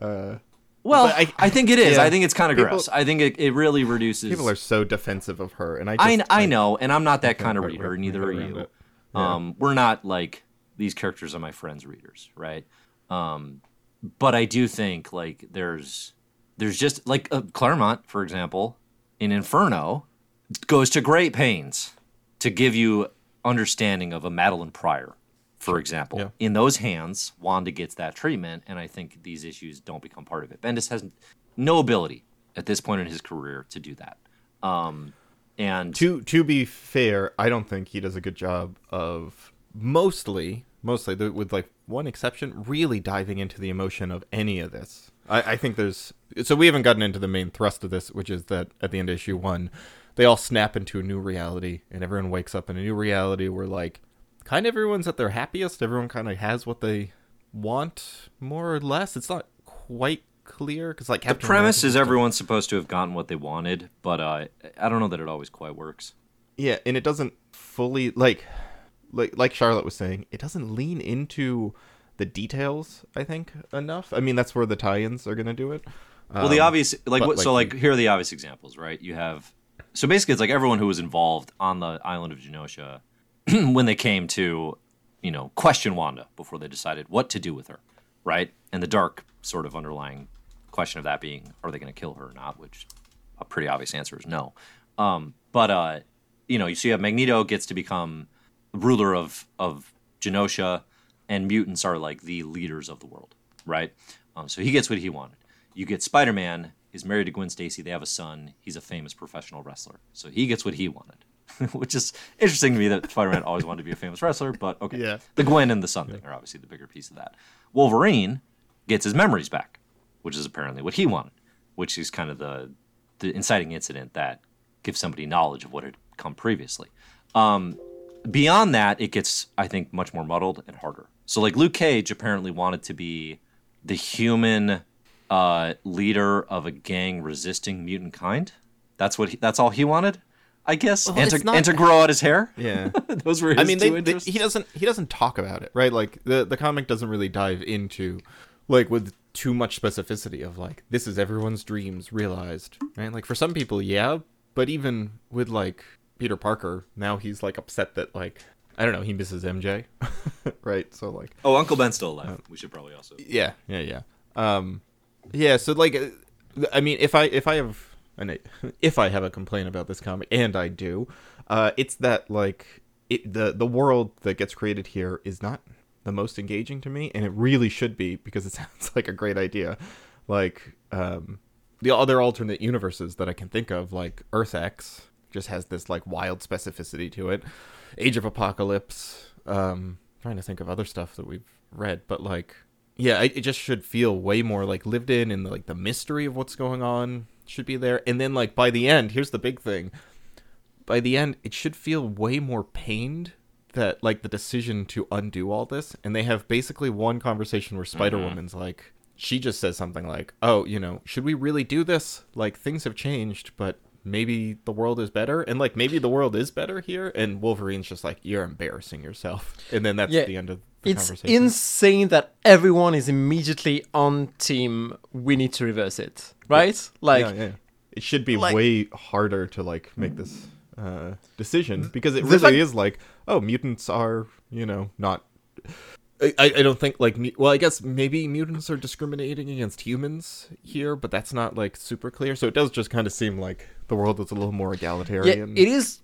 Uh, well, I, I- think it is. yeah. I think it's kind of gross. I think it, it really reduces. people are so defensive of her, and I just, I, I know, and I'm not that kind of reader. Neither are you. Yeah. Um, we're not like these characters are my friends' readers, right? Um, but I do think like there's there's just like uh, Claremont, for example, in Inferno, goes to great pains to give you understanding of a Madelyne Pryor, for example. Yeah. In those hands, Wanda gets that treatment, and I think these issues don't become part of it. Bendis has no ability at this point in his career to do that. Um, and to to be fair, I don't think he does a good job of mostly mostly with like one exception, really diving into the emotion of any of this. I, I think there's so we haven't gotten into the main thrust of this, which is that at the end of issue one, they all snap into a new reality, and everyone wakes up in a new reality where like kind of everyone's at their happiest. Everyone kind of has what they want, more or less. It's not quite clear because like the premise America- is everyone's supposed to have gotten what they wanted, but uh, I don't know that it always quite works. Yeah, and it doesn't fully like like like Charlotte was saying, it doesn't lean into the details, I think, enough. I mean, that's where the tie-ins are going to do it. Well, the Um, obvious, like, what, so, like, like, here are the obvious examples, right? You have, so basically, it's like everyone who was involved on the island of Genosha (clears throat) when they came to, you know, question Wanda before they decided what to do with her, right? And the dark sort of underlying question of that being, are they going to kill her or not? Which a pretty obvious answer is no. Um, but uh, you know, you see, have Magneto gets to become ruler of of Genosha, and mutants are like the leaders of the world, right? Um, so he gets what he wanted. You get Spider Man is married to Gwen Stacy. They have a son. He's a famous professional wrestler, so he gets what he wanted, (laughs) which is interesting to me that Spider Man always wanted to be a famous wrestler. But okay, Yeah. the Gwen and the son thing are obviously the bigger piece of that. Wolverine gets his memories back, which is apparently what he wanted, which is kind of the the inciting incident that gives somebody knowledge of what had come previously. Um, beyond that, it gets, I think, much more muddled and harder. So, like Luke Cage apparently wanted to be the human uh, leader of a gang resisting mutant kind. That's what. He, that's all he wanted, I guess. Well, and, to, not- and to grow out his hair. Yeah. (laughs) Those were. His I mean, they, two they, interests. he doesn't he doesn't talk about it, right? Like the the comic doesn't really dive into like with too much specificity of like this is everyone's dreams realized, right? Like for some people, yeah, but even with like Peter Parker, now he's like upset that like I don't know, he misses MJ, (laughs) right? So like oh, Uncle Ben's still alive. we should probably also. yeah, yeah, yeah. Um, yeah. So like, uh, I mean, if I if I have and (laughs) if I have a complaint about this comic, and I do, uh, it's that like it, the the world that gets created here is not the most engaging to me, and it really should be because it (laughs) sounds like a great idea. Like um, the other alternate universes that I can think of, like Earth X, just has this like wild specificity to it. Age of Apocalypse. Um, trying to think of other stuff that we've read, but like, yeah, it, it just should feel way more like lived in, and like the mystery of what's going on should be there. And then like by the end, here's the big thing: by the end, it should feel way more pained that like the decision to undo all this. And they have basically one conversation where Spider Woman's like, she just says something like, "Oh, you know, should we really do this? Like things have changed, but." Maybe the world is better, and like maybe the world is better here. And Wolverine's just like, "You're embarrassing yourself," and then that's Yeah, the end of the It's conversation. insane that everyone is immediately on team. We need to reverse it, right? Like, yeah, yeah. It should be like- way harder to like make this uh, decision because it really fact- is like, oh, mutants are you know not. I, I I don't think like well I guess maybe mutants are discriminating against humans here but that's not like super clear so it does just kind of seem like the world is a little more egalitarian. yeah, it is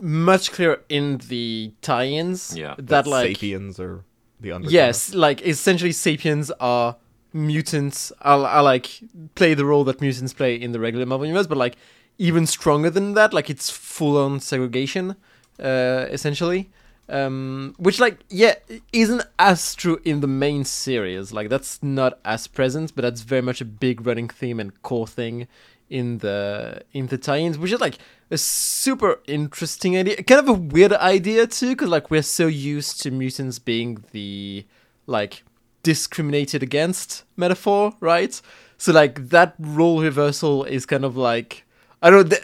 much clearer in the tie-ins. Yeah. that like sapiens are the under yes, like essentially sapiens are mutants. Are, are like play the role that mutants play in the regular Marvel universe, but like even stronger than that. Like it's full-on segregation, uh, essentially. Um, which like yeah isn't as true in the main series. Like that's not as present, but that's very much a big running theme and core thing in the in the tie-ins, which is like a super interesting idea, kind of a weird idea too, because like we're so used to mutants being the like discriminated against metaphor, right? So like that role reversal is kind of like I don't th-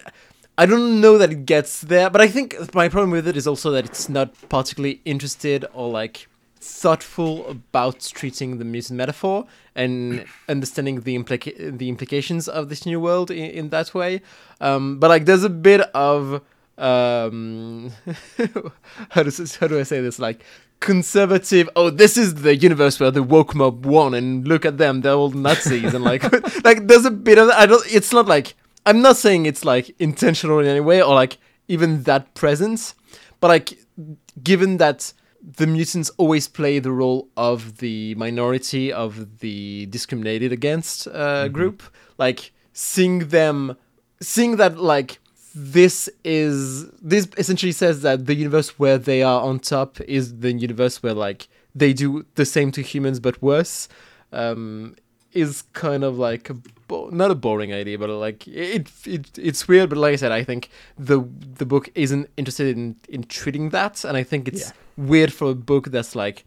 I don't know that it gets there, but I think my problem with it is also that it's not particularly interested or like thoughtful about treating the mutant metaphor and understanding the implica- the implications of this new world in, in that way. Um, but like, there's a bit of um, (laughs) how does how do I say this? Like conservative. Oh, this is the universe where the woke mob won, and look at them, they're all Nazis, and like (laughs) like there's a bit of. I don't. It's not like I'm not saying it's like intentional in any way or like even that present, but like given that the mutants always play the role of the minority of the discriminated against uh, group like seeing them seeing that like this is this essentially says that the universe where they are on top is the universe where like they do the same to humans but worse um is kind of like a bo- not a boring idea but like it, it it's weird but like i said i think the the book isn't interested in in treating that and i think it's Yeah. weird for a book that's like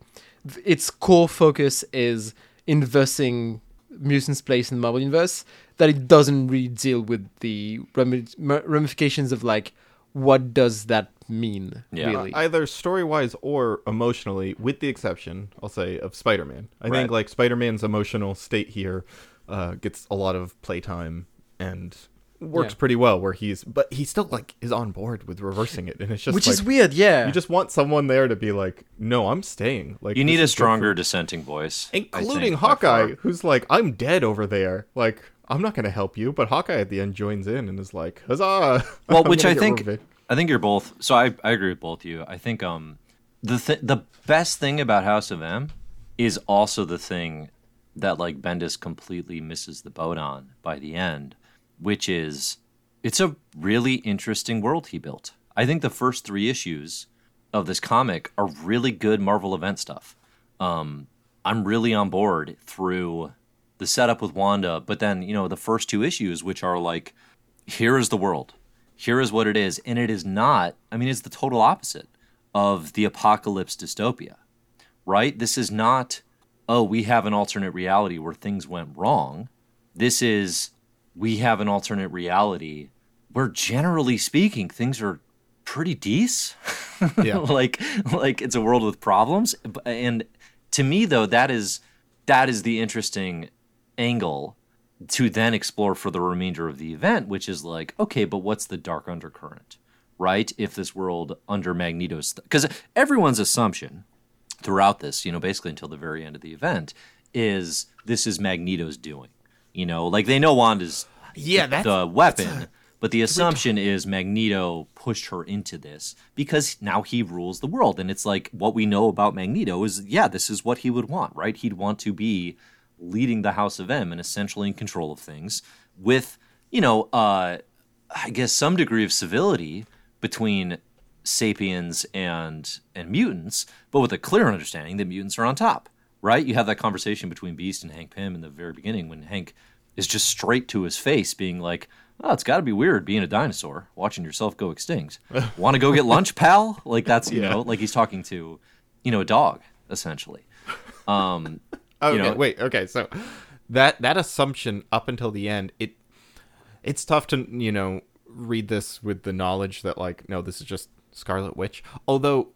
its core focus is inversing mutants place in the marvel universe that it doesn't really deal with the rami- ramifications of like what does that mean Yeah. really either story wise or emotionally, with the exception, I'll say, of Spider Man. I think like Spider Man's emotional state here uh, gets a lot of playtime and works Yeah. pretty well. Where he's, but he still like is on board with reversing it, and it's just which like, is weird yeah You just want someone there to be like, no, I'm staying. Like You need a is good for- stronger dissenting voice, including think, Hawkeye, who's like, I'm dead over there. Like I'm not gonna help you, but Hawkeye at the end joins in and is like, huzzah! (laughs) Well, which I think. I think you're both. So I I agree with both of you. I think um the th- the best thing about House of M is also the thing that like Bendis completely misses the boat on by the end, which is it's a really interesting world he built. I think the first three issues of this comic are really good Marvel event stuff. Um, I'm really on board through the setup with Wanda, but then you know the first two issues, which are like, here is the world, here is what it is, and it is not. I mean, it's the total opposite of the apocalypse dystopia, right? This is not. Oh, we have an alternate reality where things went wrong. This is we have an alternate reality where, generally speaking, things are pretty decent. (laughs) Yeah. like like it's a world with problems and to me though that is that is the interesting angle to then explore for the remainder of the event which is like okay but what's the dark undercurrent right if this world under magneto's because everyone's assumption throughout this you know basically until the very end of the event is this is magneto's doing you know like they know wanda's Yeah, that's the weapon. but the assumption is Magneto pushed her into this because now he rules the world. And it's like what we know about Magneto is, yeah, this is what he would want, right? He'd want to be leading the House of M and essentially in control of things with, you know, uh, I guess some degree of civility between sapiens and and mutants, but with a clear understanding that mutants are on top, right? You have that conversation between Beast and Hank Pym in the very beginning when Hank is just straight to his face, being like, "Oh, it's got to be weird being a dinosaur, watching yourself go extinct. (laughs) Want to go get lunch, pal?" Like that's you Yeah. know, like he's talking to, you know, a dog essentially. Um, Okay, you know- wait. Okay, so that that assumption up until the end, it it's tough to you know read this with the knowledge that like no, this is just Scarlet Witch. Although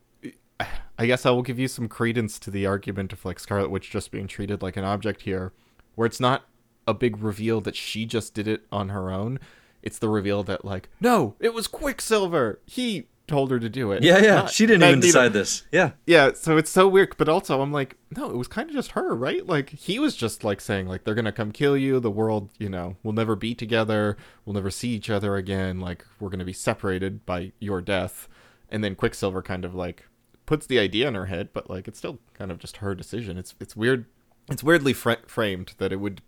I guess I will give you some credence to the argument of like Scarlet Witch just being treated like an object here, where it's not a big reveal that she just did it on her own. It's the reveal that like no, it was Quicksilver. He told her to do it. yeah, yeah, not she didn't even decide this. Yeah, Yeah, so it's so weird, but also I'm like, no, it was kind of just her, right? Like he was just like saying like they're gonna come kill you. The world, you know, we'll never be together. We'll never see each other again. Like we're gonna be separated by your death. And then Quicksilver kind of like puts the idea in her head, but like it's still kind of just her decision. It's it's weird. It's weirdly fra- framed that it would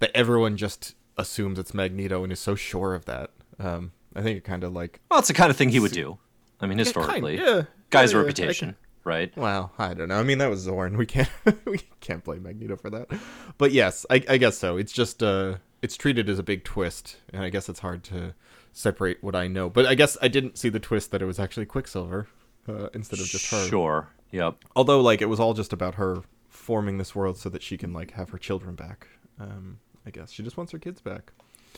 that everyone just assumes it's Magneto and is so sure of that. Um, I think it kind of like well, it's the kind of thing he would do. I mean, kind- historically, yeah. guy's Yeah, yeah, I reputation, right? Well, I don't know. I mean, that was Xorn. We can't (laughs) we can't blame Magneto for that. But yes, I, I guess so. It's just uh, it's treated as a big twist, and I guess it's hard to separate what I know. But I guess I didn't see the twist that it was actually Quicksilver uh, instead of just her. Sure. Yep. Although, like, it was all just about her forming this world so that she can like have her children back. Um, I guess she just wants her kids back.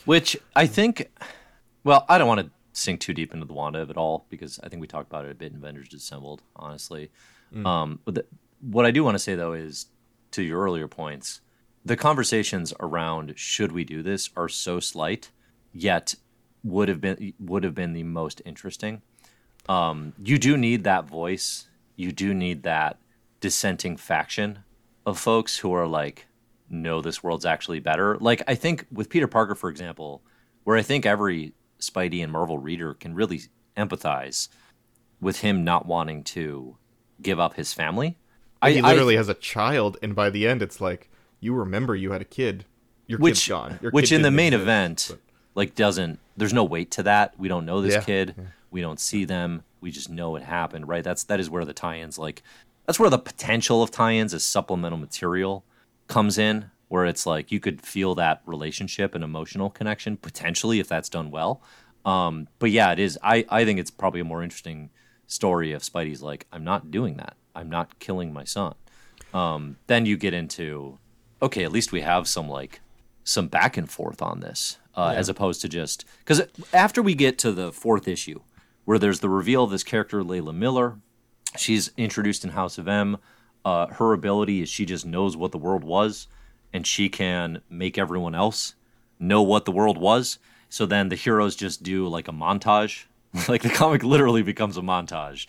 Which I think, well, I don't want to sink too deep into the Wanda of it all because I think we talked about it a bit in Avengers Disassembled, honestly. Um, but the, what I do want to say though is, to your earlier points, the conversations around should we do this are so slight, yet would have been would have been the most interesting. Um, you do need that voice. You do need that dissenting faction of folks who are like, no, this world's actually better. Like I think with Peter Parker, for example, where I think every Spidey and Marvel reader can really empathize with him not wanting to give up his family. he I- literally has a child, and by the end, it's like you remember you had a kid. Your which kid's gone. Your which kid in the main event but- like doesn't there's no weight to that. We don't know this Yeah, kid. We don't see them. We just know it happened right? That's that is where the tie-ins like that's where the potential of tie-ins as supplemental material comes in where it's like you could feel that relationship and emotional connection potentially if that's done well. Um, but yeah it is. I, I think it's probably a more interesting story if spidey's like i'm not doing that. I'm not killing my son. Um, then you get into okay at least we have some like some back and forth on this uh, as opposed to just because after we get to the fourth issue where there's the reveal of this character layla miller she's introduced in house of m uh, her ability is she just knows what the world was and she can make everyone else know what the world was so then the heroes just do like a montage (laughs) like the comic literally becomes a montage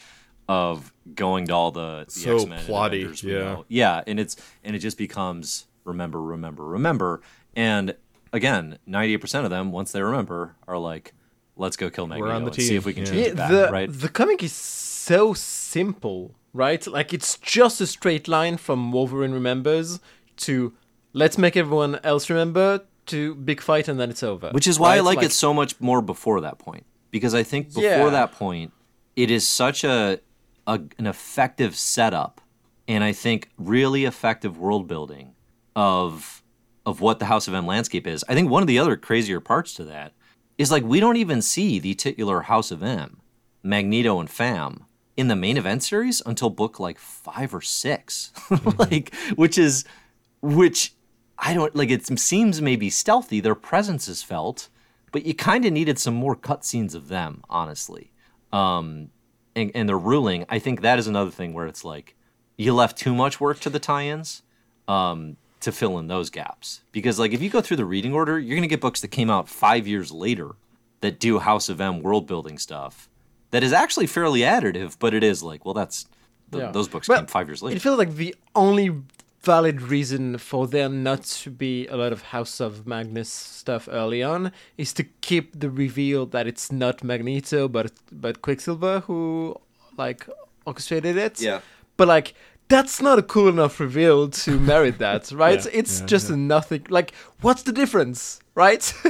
of going to all the, the So X-Men and plotty, Avengers yeah. know. Yeah, and it's and it just becomes remember, remember, remember. And again, ninety eight percent of them, once they remember, are like, "Let's go kill Magneto on the and see if we can yeah. change Yeah, it back." the right? the comic is so simple, right? Like it's just a straight line from Wolverine remembers to let's make everyone else remember to big fight and then it's over. Which is why I right? like, it so much more before that point. Because I think before Yeah. that point, it is such a, a an effective setup and I think really effective world building of of what the House of M landscape is. I think one of the other crazier parts to that is like we don't even see the titular House of M, Magneto and Fam in the main event series until book like 5 or 6. (laughs) Mm-hmm. like which is which I don't like. It seems maybe stealthy. Their presence is felt, but you kind of needed some more cutscenes of them, honestly. Um, and, and their ruling, I think that is another thing where it's like you left too much work to the tie-ins um, to fill in those gaps. Because like if you go through the reading order, you're gonna get books that came out five years later that do House of M world building stuff that is actually fairly additive, but it is like, well, that's th- Yeah. those books Well, came five years later. It feels like the only valid reason for there not to be a lot of House of Magnus stuff early on is to keep the reveal that it's not Magneto but but Quicksilver who like orchestrated it. Yeah. But like that's not a cool enough reveal to merit that, (laughs) right? Yeah, it's yeah, just yeah. a nothing. Like, what's the difference, right? (laughs)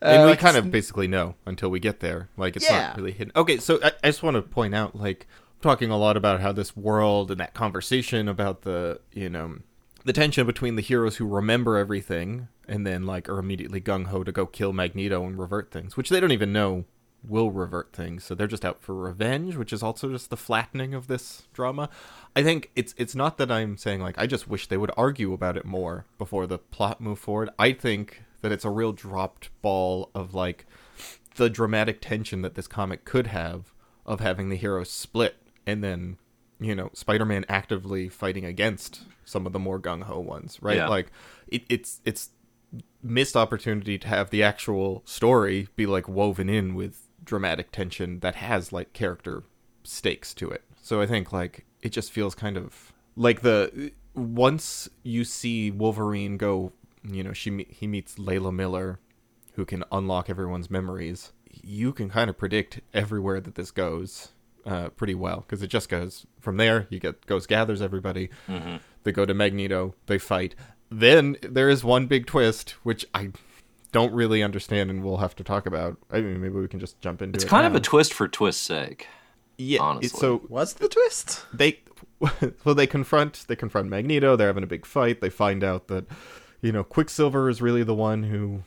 and Uh, we like, kind of basically know until we get there. Like it's Yeah. not really hidden. Okay, so I, I just want to point out, like, talking a lot about how this world and that conversation about the, you know, the tension between the heroes who remember everything and then like are immediately gung ho to go kill Magneto and revert things, which they don't even know will revert things. So they're just out for revenge, which is also just the flattening of this drama. I think it's it's not that I'm saying like I just wish they would argue about it more before the plot move forward. I think that it's a real dropped ball of like the dramatic tension that this comic could have of having the heroes split and then you know spider-man actively fighting against some of the more gung-ho ones right? Yeah. like it, it's it's missed opportunity to have the actual story be like woven in with dramatic tension that has like character stakes to it. So i think like it just feels kind of like the once you see wolverine go you know she he meets layla miller who can unlock everyone's memories, you can kind of predict everywhere that this goes uh, pretty well because it just goes from there. You get goes gathers everybody. They go to Magneto. They fight. Then there is one big twist, which I don't really understand, and we'll have to talk about. I mean, maybe we can just jump into it. It's it. kind of a twist for twist's sake. yeah. honestly. So What's the twist? they (laughs) well they confront they confront Magneto. They're having a big fight. They find out that you know Quicksilver is really the one who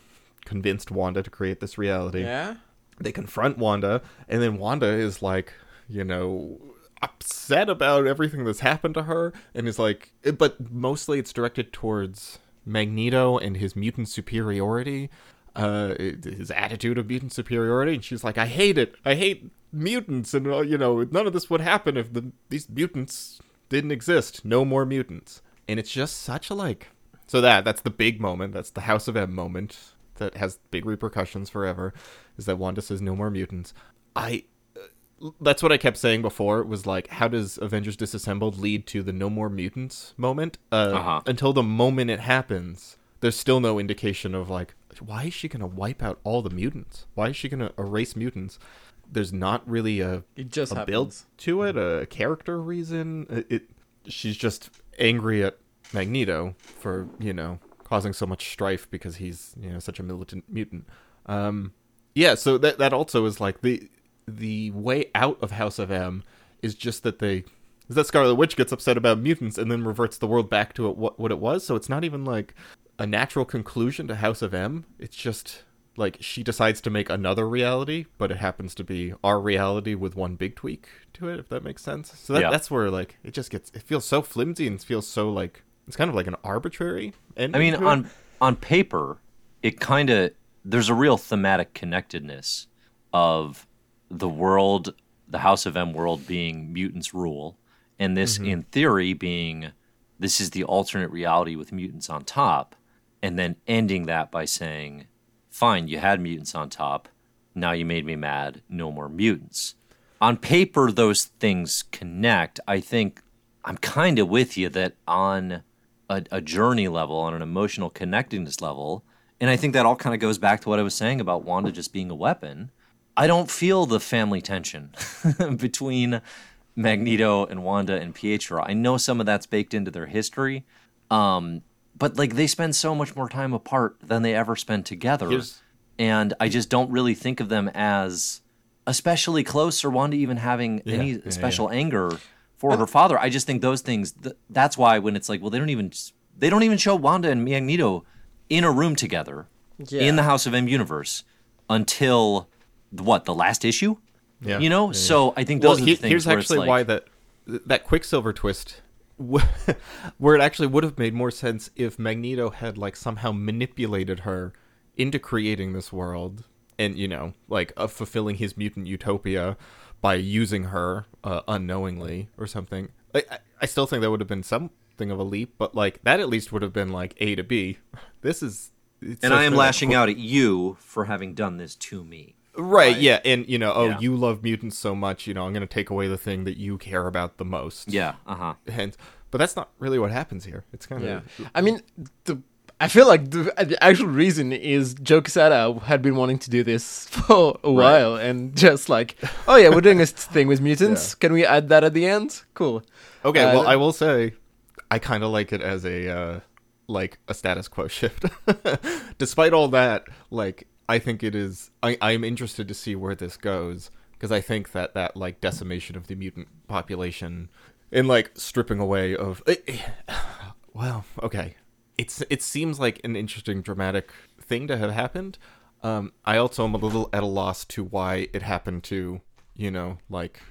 convinced Wanda to create this reality. Yeah. They confront Wanda, and then Wanda is like, you know, upset about everything that's happened to her, and is like, but mostly it's directed towards Magneto and his mutant superiority, uh, his attitude of mutant superiority. And she's like, I hate it. I hate mutants, and uh, you know, none of this would happen if the these mutants didn't exist. No more mutants, and it's just such a like. So that that's the big moment. That's the House of M moment that has big repercussions forever. Is that Wanda says no more mutants? I that's what I kept saying before. Was like, how does Avengers Disassembled lead to the no more mutants moment? Uh, Uh-huh. Until the moment it happens, there's still no indication of like, why is she gonna wipe out all the mutants? Why is she gonna erase mutants? There's not really a It just a build to it, a character reason. It, it she's just angry at Magneto for you know causing so much strife because he's you know such a militant mutant. Um, yeah, so that that also is like the the way out of House of M is just that they is that Scarlet Witch gets upset about mutants and then reverts the world back to it, what what it was. So it's not even like a natural conclusion to House of M. It's just like she decides to make another reality, but it happens to be our reality with one big tweak to it. If that makes sense. So that, Yeah. that's where like it just gets it feels so flimsy and feels so like it's kind of like an arbitrary. Ending I mean, on on paper, it kind of there's a real thematic connectedness of the world, the House of M world being mutants rule, and this, mm-hmm. in theory, being this is the alternate reality with mutants on top, and then ending that by saying, "Fine, you had mutants on top. Now you made me mad. No more mutants." On paper, those things connect. I think I'm kind of with you that on a, a journey level, on an emotional connectedness level, and I think that all kind of goes back to what I was saying about Wanda just being a weapon. I don't feel the family tension (laughs) between Magneto and Wanda and Pietro. I know some of that's baked into their history, um, but like they spend so much more time apart than they ever spend together, Here's- and I just don't really think of them as especially close or Wanda even having Yeah, any yeah, special anger for her father. I just think those things. Th- that's why when it's like, well, they don't even they don't even show Wanda and Magneto in a room together Yeah. in the House of M universe until what the last issue. Yeah. You know, Yeah, yeah. so I think well, those are he- the things here's where it's actually like, why that that Quicksilver twist, (laughs) where it actually would have made more sense if Magneto had like somehow manipulated her into creating this world, and you know, like uh, fulfilling his mutant utopia by using her uh, unknowingly or something. I, I, I still think that would have been something of a leap, but like that at least would have been like A to B. (laughs) This is. it's and I am a- lashing out at you for having done this to me. Right, yeah, and you know, oh, Yeah. you love mutants so much, you know, I'm going to take away the thing that you care about the most. Yeah, uh huh. Hence, but that's not really what happens here. It's kind of Yeah, I mean, the I feel like the, the actual reason is Joe Quesada had been wanting to do this (laughs) for a while, and just like, oh yeah, we're doing this (laughs) thing with mutants. Can we add that at the end? Cool. Okay, Uh, well, I will say, I kind of like it as a uh, like a status quo shift. (laughs) Despite all that, like I think it is. I'm interested to see where this goes because I think that that like decimation of the mutant population and like stripping away of. (sighs) well, okay, it's it seems like an interesting dramatic thing to have happened. Um, I also am a little at a loss to why it happened to you know like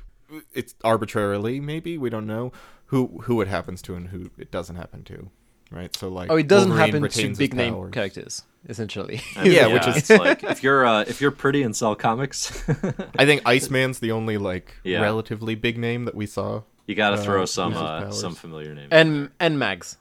it's arbitrarily maybe we don't know who who it happens to and who it doesn't happen to right so like Oh, it doesn't Wolverine happen to retains his big name powers. characters, essentially. (laughs) Yeah, which is- like if you're uh, if you're pretty and sell comics, (laughs) i think iceman's the only like Yeah. relatively big name that we saw you got to Uh, throw some uh, some familiar names. and and Mags.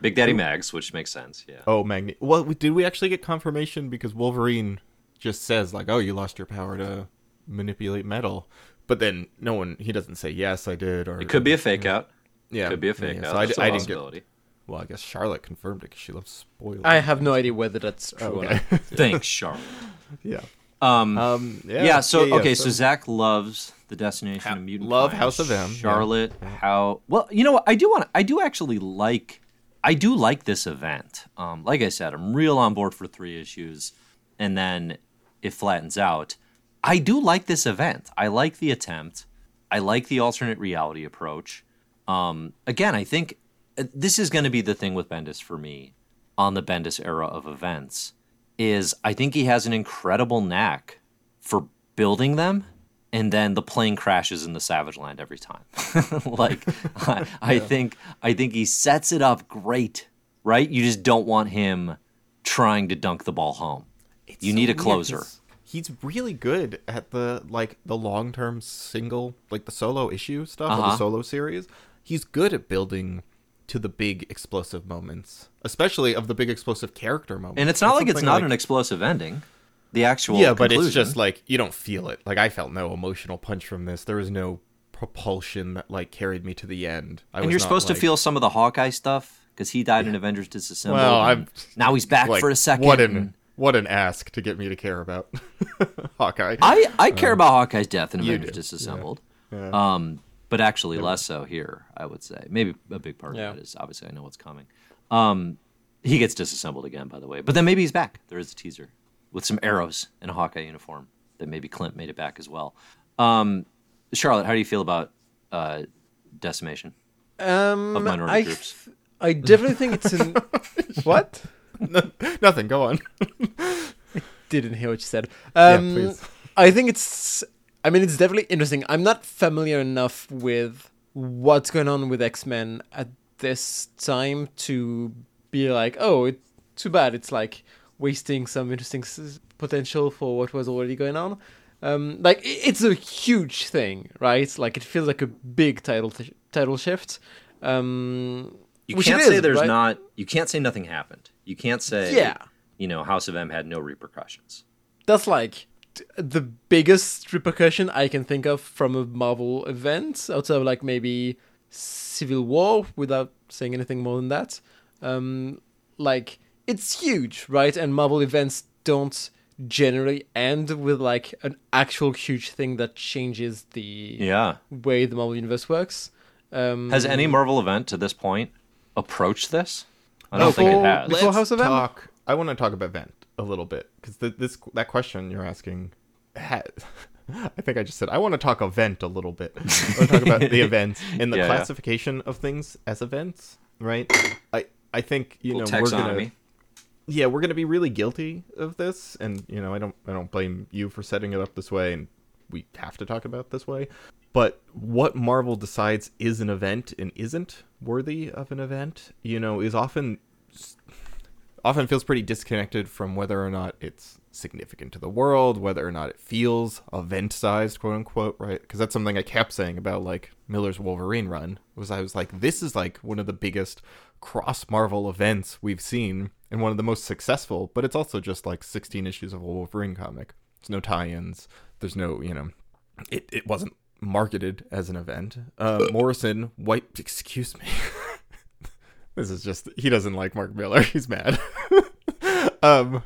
Big Daddy Mags, which makes sense. Yeah. oh magni well did we actually get confirmation because wolverine just says like oh you lost your power to manipulate metal but then no one he doesn't say yes i did or It could be a fake out. yeah Could be a fake yeah, out. so I, That's di- a I didn't get possibility. Well i guess charlotte confirmed it because she loves spoilers I have no idea whether that's true or okay not. (laughs) Thanks, Charlotte. (laughs) yeah Um, um yeah yeah, so yeah, okay, so, Zack loves the Destination Ha- of Mutant. love Crimes. House of M, yeah. Charlotte, how well you know what? I do want. I do actually like. I do like this event. Um, like I said, I'm real on board for three issues, and then it flattens out. I do like this event. I like the attempt. I like the alternate reality approach. Um, again, I think this is going to be the thing with Bendis for me on the Bendis era of events is I think he has an incredible knack for building them and then the plane crashes in the savage land every time. (laughs) like I, I think I think he sets it up great, right? You just don't want him trying to dunk the ball home. It's you so need a closer He's really good at the like the long term single, like the solo issue stuff, or the Uh-huh. solo series. He's good at building to the big explosive moments, especially of the big explosive character moments. And it's not That's like it's not an explosive ending. The actual yeah, but it's just like you don't feel it. Like I felt no emotional punch from this. There was no propulsion that like carried me to the end. I and you're supposed like- to feel some of the Hawkeye stuff because he died in Avengers Disassembled. Well, I'm- now he's back like, for a second. What an what an ask to get me to care about (laughs) Hawkeye. I I care about Hawkeye's death in Avengers Disassembled. Yeah. Um, but actually less so here, I would say. Maybe a big part Yeah. of that is obviously I know what's coming. Um, he gets disassembled again, by the way. But then maybe he's back. There is a teaser with some arrows and a Hawkeye uniform that maybe Clint made it back as well. Um, Charlotte, how do you feel about uh, decimation? Um, Of minority I, groups. I definitely think it's an (laughs) what? Nothing. Go on. (laughs) Didn't hear what you said. Yeah, Um, please. I think it's. I mean, it's definitely interesting. I'm not familiar enough with what's going on with X Men at this time to be like, oh, it's too bad. It's like wasting some interesting s- potential for what was already going on. Um, like it's a huge thing, right? Like it feels like a big title t- title shift. Um, You can't say is, there's right? not. You can't say nothing happened. You can't say. Yeah. You know, House of M had no repercussions. that's like the biggest repercussion I can think of from a Marvel event, outside of like maybe Civil War, without saying anything more than that. Um, like it's huge, right? And Marvel events don't generally end with like an actual huge thing that changes the Yeah. way the Marvel universe works. Um, Has any Marvel event to this point approached this? I don't Oh, think it has. Before House of M? talk. I want to talk about Vent a little bit because this that question you're asking. Ha- (laughs) I think I just said I want to talk event a little bit. I want to talk about the events (laughs) and the Yeah, yeah. classification of things as events, right? I I think you know we're gonna yeah we're gonna be really guilty of this, and you know I don't I don't blame you for setting it up this way, and we have to talk about this way. But what Marvel decides is an event and isn't worthy of an event, you know, is often often feels pretty disconnected from whether or not it's significant to the world, whether or not it feels event sized, quote unquote, right? Because that's something I kept saying about like Millar's Wolverine run was I was like, this is like one of the biggest cross Marvel events we've seen and one of the most successful, but it's also just like 16 issues of a Wolverine comic. There's no tie-ins. There's no, you know, it, it wasn't marketed as an event. Uh, Morrison wiped. (laughs) Excuse me. This is just he doesn't like Mark Millar. (laughs) He's mad. (laughs) um,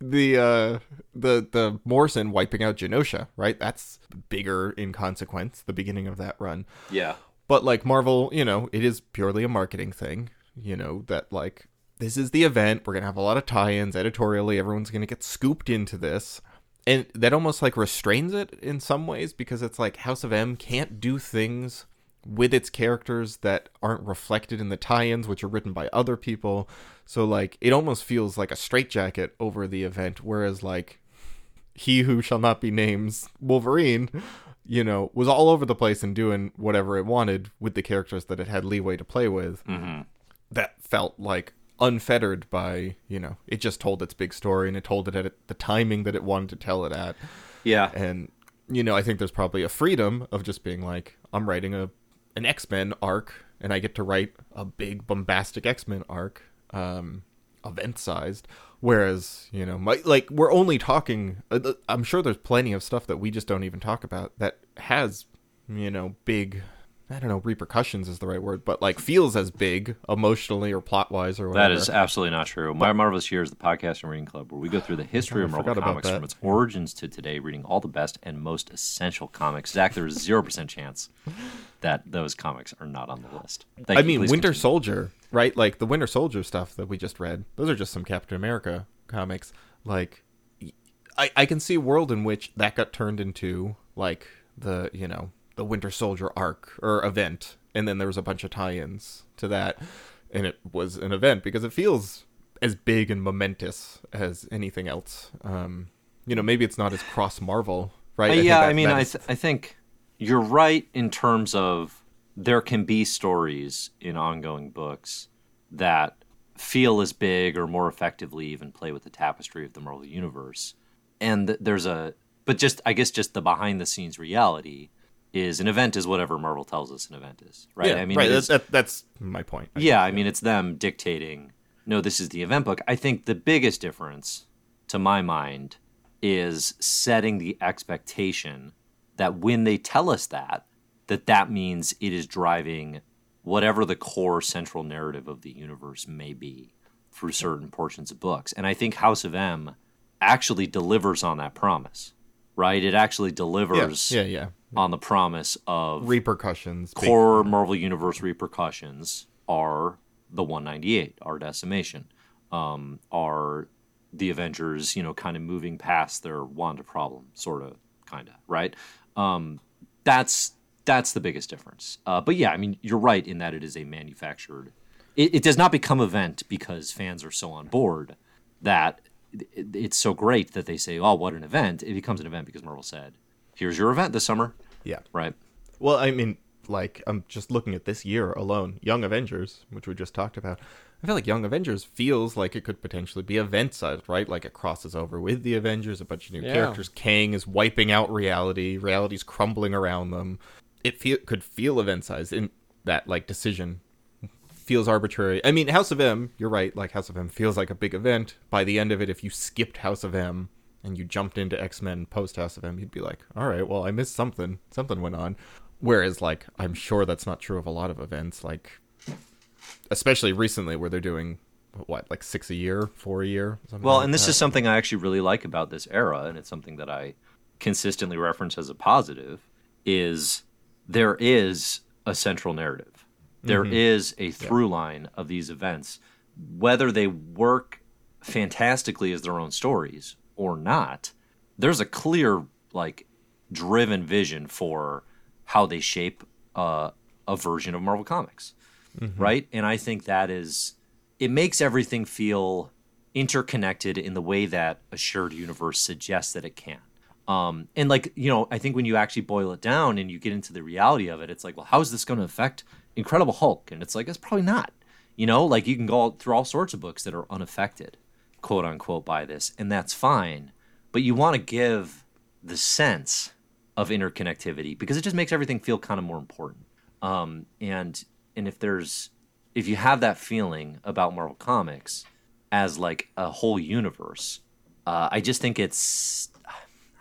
the uh, the the Morrison wiping out Genosha, right? That's bigger in consequence. The beginning of that run. Yeah. But like Marvel, you know, it is purely a marketing thing. You know that like this is the event. We're gonna have a lot of tie-ins editorially. Everyone's gonna get scooped into this and that almost like restrains it in some ways because it's like House of M can't do things with its characters that aren't reflected in the tie-ins which are written by other people so like it almost feels like a straitjacket over the event whereas like he who shall not be named wolverine you know was all over the place and doing whatever it wanted with the characters that it had leeway to play with Mm-hmm. that felt like unfettered by you know it just told its big story and it told it at the timing that it wanted to tell it at Yeah. and you know i think there's probably a freedom of just being like i'm writing a an x-men arc and i get to write a big bombastic x-men arc um event sized whereas you know my, like we're only talking uh, i'm sure there's plenty of stuff that we just don't even talk about that has you know big I don't know, repercussions is the right word, but like feels as big emotionally or plot wise or whatever. That is absolutely not true. My Marvelous Year is the podcast and reading club where we go through the history I of Marvel Comics from its origins to today, reading all the best and most essential comics. Zach, there is zero percent chance that those comics are not on the list. Thank I you. mean, Please Winter continue. Soldier, right? Like the Winter Soldier stuff that we just read. Those are just some Captain America comics. Like, I I can see a world in which that got turned into like the you know the Winter Soldier arc or event, and then there was a bunch of tie-ins to that, and it was an event because it feels as big and momentous as anything else. Um, you know, maybe it's not as cross Marvel, right? Uh, yeah, that- I mean, I, th- I think you're right in terms of there can be stories in ongoing books that feel as big or more effectively even play with the tapestry of the Marvel universe. And there's a, but just, I guess, just the behind the scenes reality is an event is whatever Marvel tells us an event is, right? yeah, I mean, right. That, is- that, that's my point. yeah, I mean, it's them dictating, no, this is the event book. I think the biggest difference, to my mind, is setting the expectation that when they tell us that, that that means it is driving whatever the core central narrative of the universe may be through certain portions of books. And I think House of M actually delivers on that promise, right? It actually delivers yeah, yeah. on the promise of Repercussions. core Marvel Universe repercussions are the 198, our decimation, um, are the Avengers, you know, kind of moving past their Wanda problem, sort of, kind of, right? Um, that's that's the biggest difference. Uh, but yeah, I mean, you're right in that it is a manufactured. It, it does not become an event because fans are so on board that it, it's so great that they say, "Oh, what an event!" It becomes an event because Marvel said, "Here's your event this summer," Yeah. right? Well, I mean, like I'm just looking at this year alone, Young Avengers, which we just talked about. I feel like Young Avengers feels like it could potentially be event sized, right? Like it crosses over with the Avengers, a bunch of new Yeah. characters. Kang is wiping out reality, reality's crumbling around them. It feel could feel event sized in that like decision feels arbitrary. I mean, House of M, you're right. Like House of M feels like a big event. By the end of it, if you skipped House of M and you jumped into X Men post House of M, you'd be like, all right, well, I missed something. Something went on. Whereas, like, I'm sure that's not true of a lot of events. Like, especially recently, where they're doing what, like six a year, four a year. something Well, like and this that. is something I actually really like about this era, and it's something that I consistently reference as a positive, is there is a central narrative. There is a through line of these events. Whether they work fantastically as their own stories or not, there's a clear, like, driven vision for how they shape uh, a version of Marvel Comics. Right? And I think that is it makes everything feel interconnected in the way that a shared universe suggests that it can. Um, and like you know, I think when you actually boil it down and you get into the reality of it, it's like, well, how is this going to affect Incredible Hulk? And it's like it's probably not. You know, like you can go through all sorts of books that are unaffected, quote unquote, by this, and that's fine. But you want to give the sense of interconnectivity because it just makes everything feel kind of more important. Um, and and if there's if you have that feeling about Marvel Comics as like a whole universe, uh, I just think it's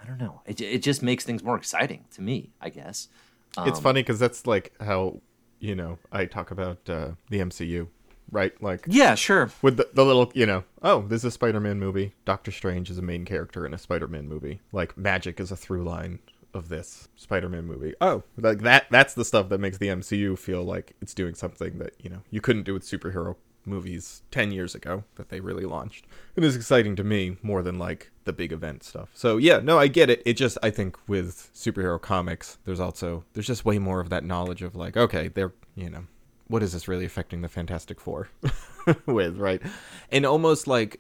I don't know. It, it just makes things more exciting to me, I guess. it's funny because that's like how you know I talk about uh, the MCU, right? Like Yeah, sure. with the, the little you know oh this is a spider-man movie doctor strange is a main character in a spider-man movie like magic is a through line of this spider-man movie. Oh like that that's the stuff that makes the mcu feel like it's doing something that you know you couldn't do with superhero movies 10 years ago that they really launched. It is exciting to me more than like the big event stuff. So yeah no i get it. It just i think with superhero comics there's also there's just way more of that knowledge of like okay they're you know what is this really affecting the Fantastic Four (laughs) with, right? And almost like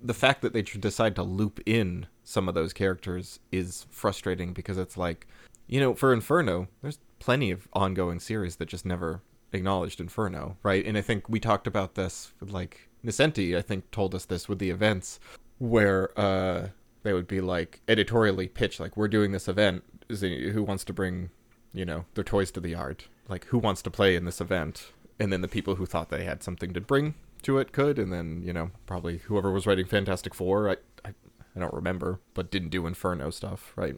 the fact that they decide to loop in some of those characters is frustrating because it's like, you know, for Inferno, there's plenty of ongoing series that just never acknowledged Inferno, right? And I think we talked about this like Nocenti, I think, told us this with the events where uh, they would be like editorially pitch, like, we're doing this event. Who wants to bring you know, their toys to the yard. Like, who wants to play in this event? And then the people who thought they had something to bring to it could, and then you know, probably whoever was writing Fantastic Four, I, don't remember, but didn't do Inferno stuff, right?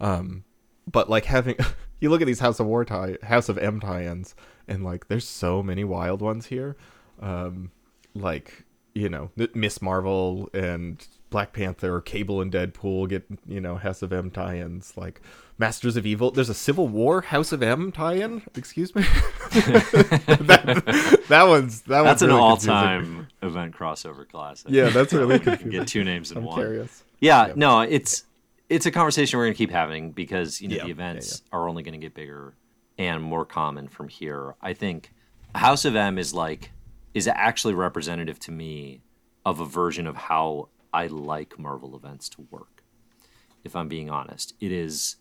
Um, but like having, (laughs) you look at these House of War tie, House of M tie-ins, and like, there's so many wild ones here. Um, like you know, Miss Marvel and Black Panther, Cable and Deadpool get you know House of M tie-ins, like Masters of Evil. There's a Civil War House of M tie-in. Excuse me. (laughs) that, that one's that That's one's an really all-time event crossover classic. Yeah, that's really You can confusing. get two names in I'm one. curious. Yeah, Yeah. no, it's it's a conversation we're going to keep having because you know Yeah, the yeah, events are only going to get bigger and more common from here. I think House of M is like is actually representative to me of a version of how I like Marvel events to work. If I'm being honest, it is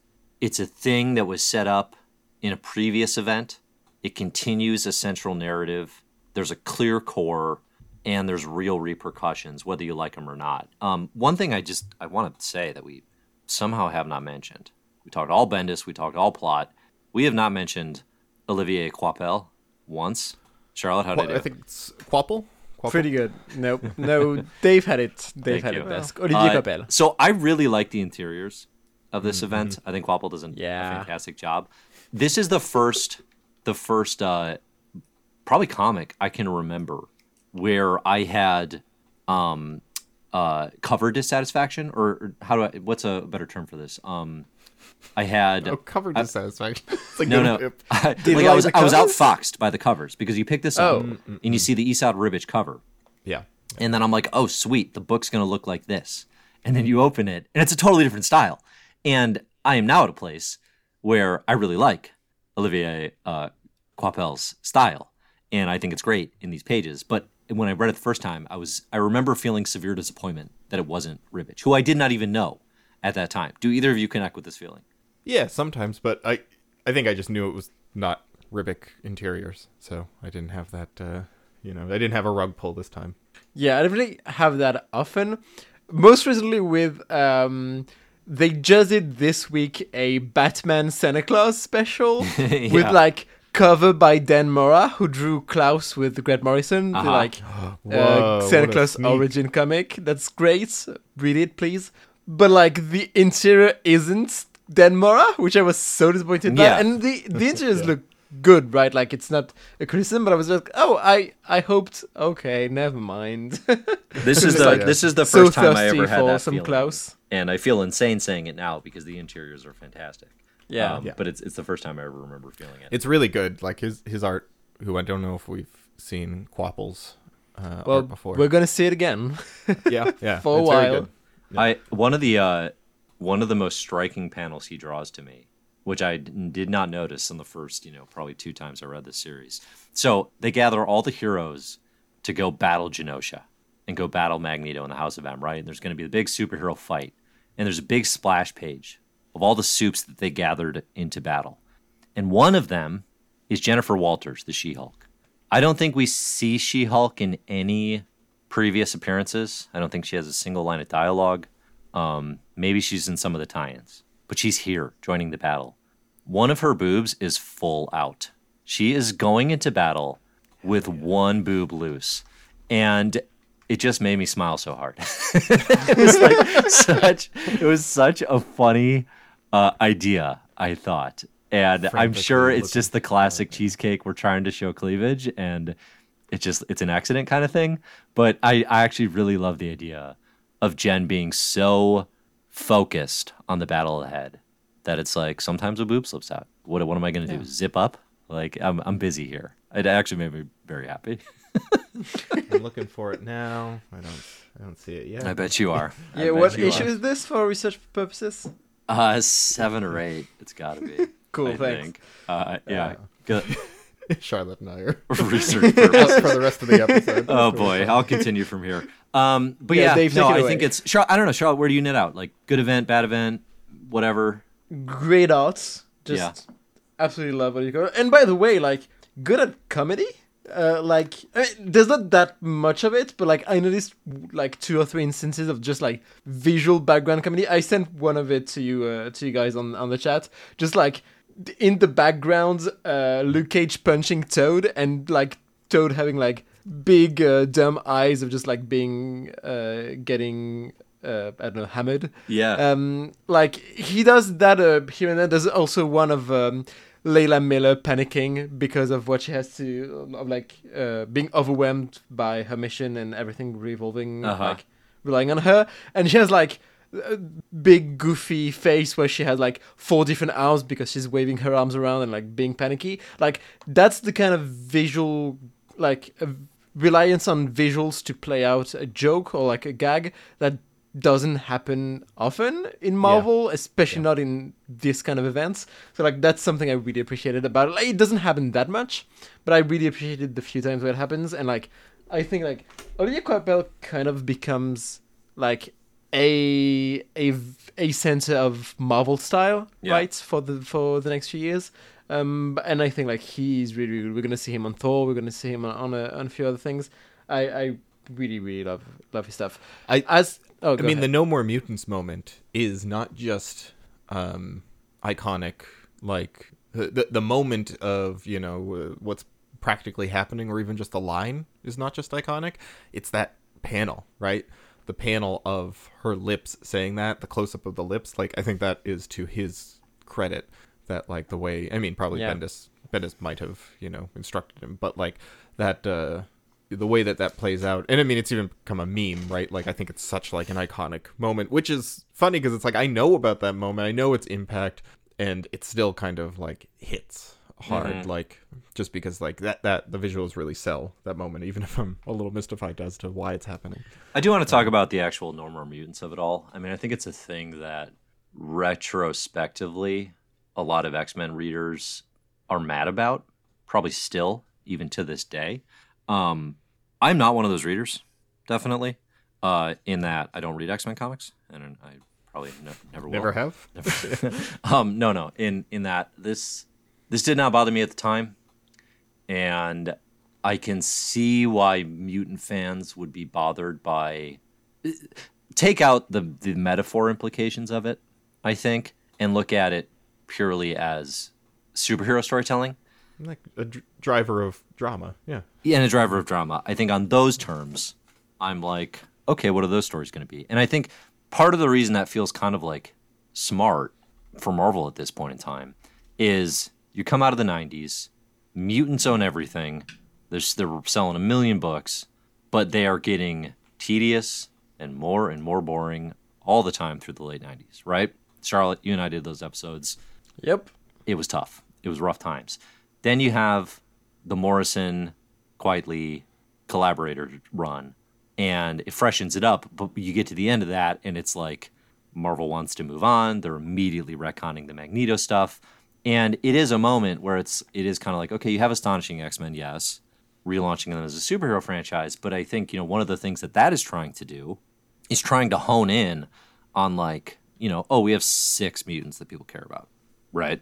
it's a thing that was set up in a previous event. It continues a central narrative. There's a clear core and there's real repercussions whether you like them or not. Um, one thing I just I want to say that we somehow have not mentioned. We talked all Bendis, we talked all plot. We have not mentioned Olivier Coipel once. Charlotte, how did I do? I think it's Quapple. Quapple? Pretty good. No, no, (laughs) Dave had it. Dave Thank had you. it best. Olivier Uh, Coppel. So I really like the interiors of this event. I think Coipel does an- a fantastic job. This is the first, the first, uh, probably comic I can remember where I had um, uh, cover dissatisfaction, or, or how do I? What's a better term for this? Um, I had Oh, cover dissatisfaction. (laughs) It's like no, no. whip. (laughs) Did you like I was, the I was outfoxed by the covers because you pick this up Oh. and you see the Esad Ribic cover, Yeah. and then I'm like, oh, sweet, the book's going to look like this. And then you open it, and it's a totally different style. And I am now at a place where I really like Olivier uh, Coipel's style, and I think it's great in these pages. But when I read it the first time, I was I remember feeling severe disappointment that it wasn't Ribic, who I did not even know at that time. Do either of you connect with this feeling? Yeah, sometimes, but I I think I just knew it was not Ribic interiors, so I didn't have that. Uh, you know, I didn't have a rug pull this time. Yeah, I don't really have that often. Most recently with um they just did this week a Batman Santa Claus special (laughs) with like cover by Dan Mora who drew Klaus with Grant Morrison, Uh-huh. like (gasps) Whoa, uh, Santa Claus sneak. origin comic. That's great. Read it, please. But like the interior isn't Dan Mora, which I was so disappointed Yeah. by. And the (laughs) the interiors look good, right? Like it's not a criticism, but I was like, oh, I I hoped. Okay, never mind. (laughs) This is the like this is the so first time I ever had that some feeling. Klaus. And I feel insane saying it now because the interiors are fantastic. Yeah. Um, Yeah. but it's it's the first time I ever remember feeling it. It's really good. Like his his art. Who I don't know if we've seen Coipel's uh, well, art before. we're gonna see it again. (laughs) yeah, (laughs) yeah. for a it's very while. good. I one of the uh, one of the most striking panels he draws to me, which I d- did not notice in the first, you know, probably two times I read this series. So they gather all the heroes to go battle Genosha and go battle Magneto in the House of M, right? And there's going to be the big superhero fight, and there's a big splash page of all the soups that they gathered into battle, and one of them is Jennifer Walters, the She-Hulk. I don't think we see She-Hulk in any previous appearances. I don't think she has a single line of dialogue. Um, maybe she's in some of the tie-ins, but she's here joining the battle. One of her boobs is full out. She is going into battle with one boob loose, and it just made me smile so hard. (laughs) it was like (laughs) such. It was such a funny uh, idea. I thought, and I'm sure it's just the classic cheesecake. We're trying to show cleavage, and it's just it's an accident kind of thing. But I I actually really love the idea of Jen being so focused on the battle ahead that it's like sometimes a boob slips out. What what am I going to do? Zip up? Like I'm I'm busy here. It actually made me very happy. (laughs) (laughs) I'm looking for it now. I don't. I don't see it yet. I bet you are. (laughs) Yeah, what issue are. is this for research purposes? Uh, seven or eight. It's got to be. (laughs) Cool, I thanks. think. Uh, yeah. Good. Charlotte and I are Research purposes. for the rest of the episode. Oh boy, I'll continue from here. Um, but Yeah, yeah, Dave, no, I away. think it's. Char- I don't know, Charlotte. Where do you knit out? Like good event, bad event, whatever. Great art. Just absolutely love what you go. And by the way, like good at comedy. Uh, like I mean, there's not that much of it, but like I noticed like two or three instances of just like visual background comedy. I sent one of it to you, uh, to you guys on on the chat. Just like in the background, uh, Luke Cage punching Toad, and like Toad having like big uh, dumb eyes of just like being uh, getting uh, I don't know hammered. Yeah. Um, like he does that uh, here and there. There's also one of um, Layla Miller panicking because of what she has to, of like uh, being overwhelmed by her mission and everything revolving, Uh-huh. like relying on her. And she has like a big goofy face where she has like four different arms because she's waving her arms around and like being panicky. Like that's the kind of visual, like uh, reliance on visuals to play out a joke or like a gag that doesn't happen often in Marvel, especially not in this kind of events. So like that's something I really appreciated about it. Like, it doesn't happen that much, but I really appreciated the few times where it happens. And like I think like Olivier Coipel kind of becomes like a a a center of Marvel style, Yeah. right? For the for the next few years. Um, and I think like he's really, really we're gonna see him on Thor. We're gonna see him on on a, on a few other things. I I really really love love his stuff. I- as oh, I mean, the. No More Mutants moment is not just um, iconic, like the, the the moment of you know uh, what's practically happening, or even just the line is not just iconic. It's that panel, right? The panel of her lips saying that, the close up of the lips. Like I think that is to his credit. That like the way I mean, probably Yeah. Bendis Bendis might have you know instructed him, but like that. uh the way that that plays out and i mean it's even become a meme right like i think it's such like an iconic moment which is funny because it's like i know about that moment i know its impact and it still kind of like hits hard Mhm. like just because like that that the visuals really sell that moment even if i'm a little mystified as to why it's happening I do want to talk about the actual No More Mutants of it all. I mean, I think it's a thing that retrospectively, a lot of X Men readers are mad about, probably still, even to this day. Um, I'm not one of those readers, definitely, uh, in that I don't read X Men comics, and I probably ne- never will. never have Never. (laughs) um, no, no. In in that this this did not bother me at the time, and I can see why mutant fans would be bothered by. Take out the the metaphor implications of it, I think, and look at it purely as superhero storytelling like a dr- driver of drama yeah Yeah, and a driver of drama. I think on those terms, I'm like, okay, what are those stories going to be? And I think part of the reason that feels kind of like smart for Marvel at this point in time is you come out of the 90s, mutants own everything. They're, they're selling a million books, but they are getting tedious and more and more boring all the time through the late 90s, right? Charlotte, you and I did those episodes Yep. it was tough. It was rough times. Then you have the Morrison Quitely collaborator run, and it freshens it up. But you get to the end of that, and it's like Marvel wants to move on. They're immediately retconning the Magneto stuff, and it is a moment where it's it is kind of like okay, you have astonishing X Men, yes, relaunching them as a superhero franchise. But I think you know one of the things that that is trying to do is trying to hone in on like you know oh we have six mutants that people care about right?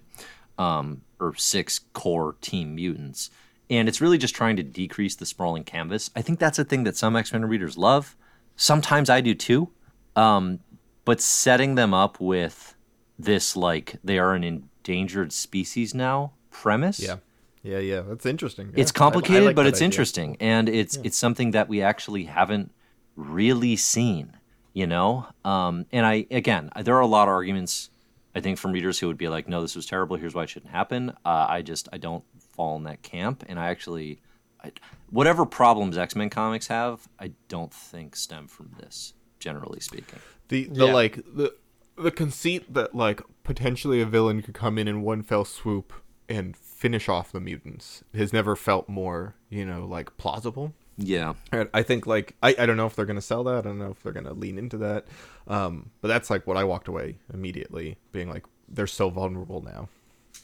Um, or six core team mutants. And it's really just trying to decrease the sprawling canvas. I think that's a thing that some X Men readers love. Sometimes I do too. Um, but setting them up with this, like, they are an endangered species now premise. yeah yeah yeah that's interesting It's Yeah. I- I complicated, like but it's idea. interesting, and it's it's something that we actually haven't really seen, you know. Um, and I again, there are a lot of arguments I think from readers who would be like, "No, this was terrible. Here's why it shouldn't happen." Uh, I just I don't fall in that camp, and I actually, I, whatever problems X Men comics have, I don't think stem from this. Generally speaking, The the Yeah. like the the conceit that like potentially a villain could come in in one fell swoop and finish off the mutants has never felt more you know like plausible. Yeah, I think like I, I don't know if they're gonna sell that. I don't know if they're gonna lean into that. Um, but that's like what I walked away immediately, being like they're so vulnerable now,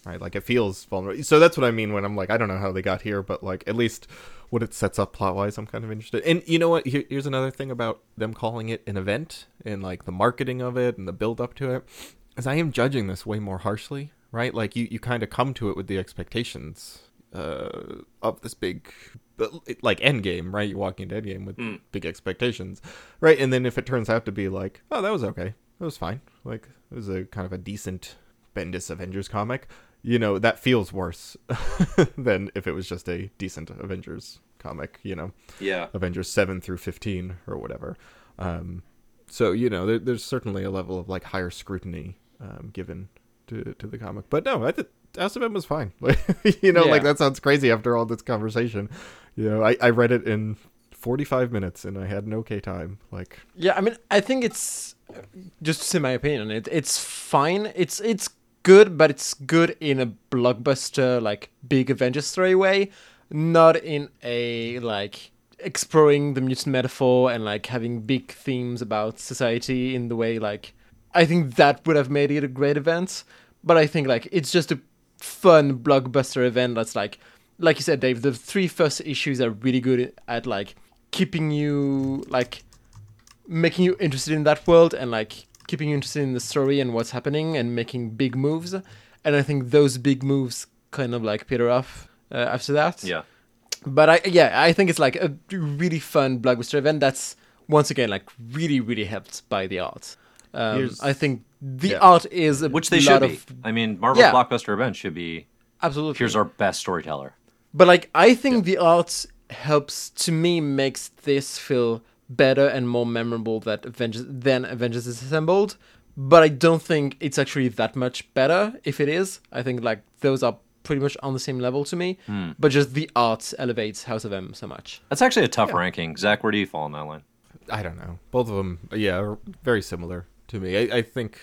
right? Like it feels vulnerable. So that's what I mean when I'm like I don't know how they got here, but like at least what it sets up plot wise, I'm kind of interested. And you know what? Here, here's another thing about them calling it an event and like the marketing of it and the build up to it, is I am judging this way more harshly, right? Like you you kind of come to it with the expectations uh, of this big, like Endgame, right? You're walking into Endgame with big expectations, right? And then if it turns out to be like, oh, that was okay, that was fine, like it was a kind of a decent Bendis Avengers comic, you know, that feels worse (laughs) than if it was just a decent Avengers comic, you know, yeah. Avengers seven through fifteen or whatever. Um, so you know, there, there's certainly a level of like higher scrutiny um, given to to the comic. But no, I think House of M was fine. (laughs) You know, like that sounds crazy after all this conversation. You know, I, I read it in 45 minutes and I had an okay time. Like, Yeah, I mean, I think it's just to say my opinion it. It's fine. It's it's good, but it's good in a blockbuster like big Avengers story way, not in a like exploring the mutant metaphor and like having big themes about society in the way like I think that would have made it a great event. But I think like it's just a fun blockbuster event that's like like you said, Dave, the three first issues are really good at like keeping you like making you interested in that world and like keeping you interested in the story and what's happening and making big moves. And I think those big moves kind of like peter off uh, after that. Yeah. But I yeah, I think it's like a really fun blockbuster event that's once again like really really helped by the art. Um, I think the yeah. art is a Which they lot should be. of I mean, Marvel's Yeah. blockbuster event should be. absolutely. Here's our best storyteller. But like I think the art helps to me makes this feel better and more memorable that Avengers than Avengers is assembled. But I don't think it's actually that much better if it is. I think like those are pretty much on the same level to me. Hmm. But just the art elevates House of M so much. That's actually a tough ranking. Zach, where do you fall on that line? I don't know. Both of them, yeah, are very similar to me. I, I think.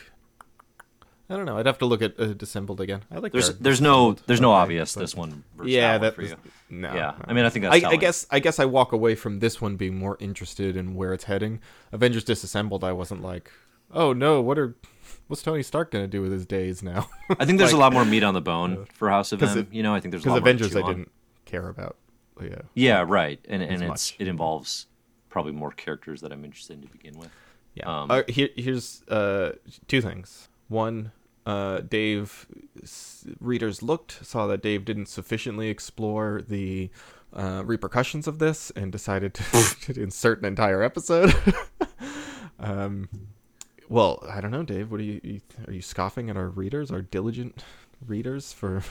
I don't know. I'd have to look at uh, Dissembled again. I like. There's there's no there's no obvious but- this one versus Yeah, that, that one was, for you. no. yeah, no. I mean I think that's I, I guess I guess I walk away from this one being more interested in where it's heading. Avengers Disassembled, I wasn't like, oh no, what are what's Tony Stark gonna do with his days now? I think there's (laughs) a lot more meat on the bone for House of M. it- you know, I think there's a Because lot more Avengers, I on. didn't care about. Yeah, Yeah, right. And and it's much. it involves probably more characters that I'm interested in to begin with. yeah. Um, uh, here, here's uh, two things. One, uh, Dave readers looked saw that Dave didn't sufficiently explore the uh, repercussions of this and decided to, (laughs) (laughs) to insert an entire episode. (laughs) um, well, I don't know, Dave. What are you, you are you scoffing at our readers, our diligent readers, for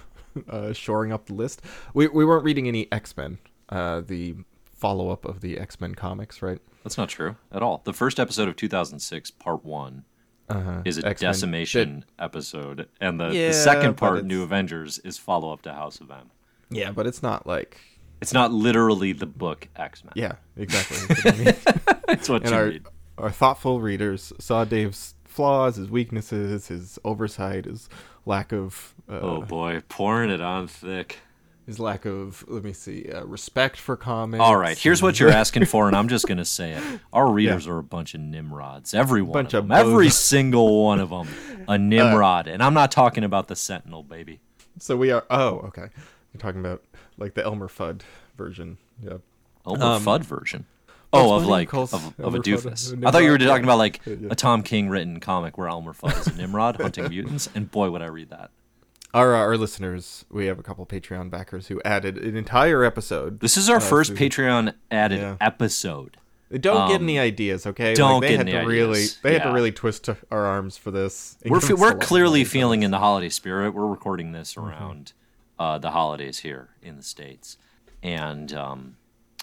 uh, shoring up the list? We we weren't reading any X Men, uh, the follow up of the X Men comics, right? That's not true at all. The first episode of 2006, part one, Uh-huh. is a X-Men decimation episode, and the, Yeah, the second part, New Avengers, is follow up to House of M. Yeah, but it's not like It's not literally the book X Men. yeah, exactly. (laughs) That's what I mean. it's what and our read. our thoughtful readers saw Dave's flaws, his weaknesses, his oversight, his lack of uh, Oh boy, pouring it on thick. His lack of let me see uh, respect for comics. All right, here's what you're asking for, and I'm just gonna say it. Our readers are a bunch of nimrods. Every one Bunch of of them. Every single one of them, a (laughs) nimrod. and I'm not talking about the Sentinel, baby. So we are. Oh, okay. You're talking about like the Elmer Fudd version. Yep. Elmer Um, Fudd version. Oh, of like of, of a doofus. a I thought you were talking about like Yeah, yeah. a Tom King written comic where Elmer Fudd is a (laughs) Nimrod hunting mutants, and boy, would I read that. Our uh, our listeners, we have a couple Patreon backers who added an entire episode. This is our Uh, first Patreon added Yeah. episode. Don't get Um, any ideas, okay? don't they get had any to really ideas, they had to really twist our arms for this. We're fe- we're clearly feeling in the holiday spirit. We're recording this Mm-hmm. around uh, the holidays here in the states, and um,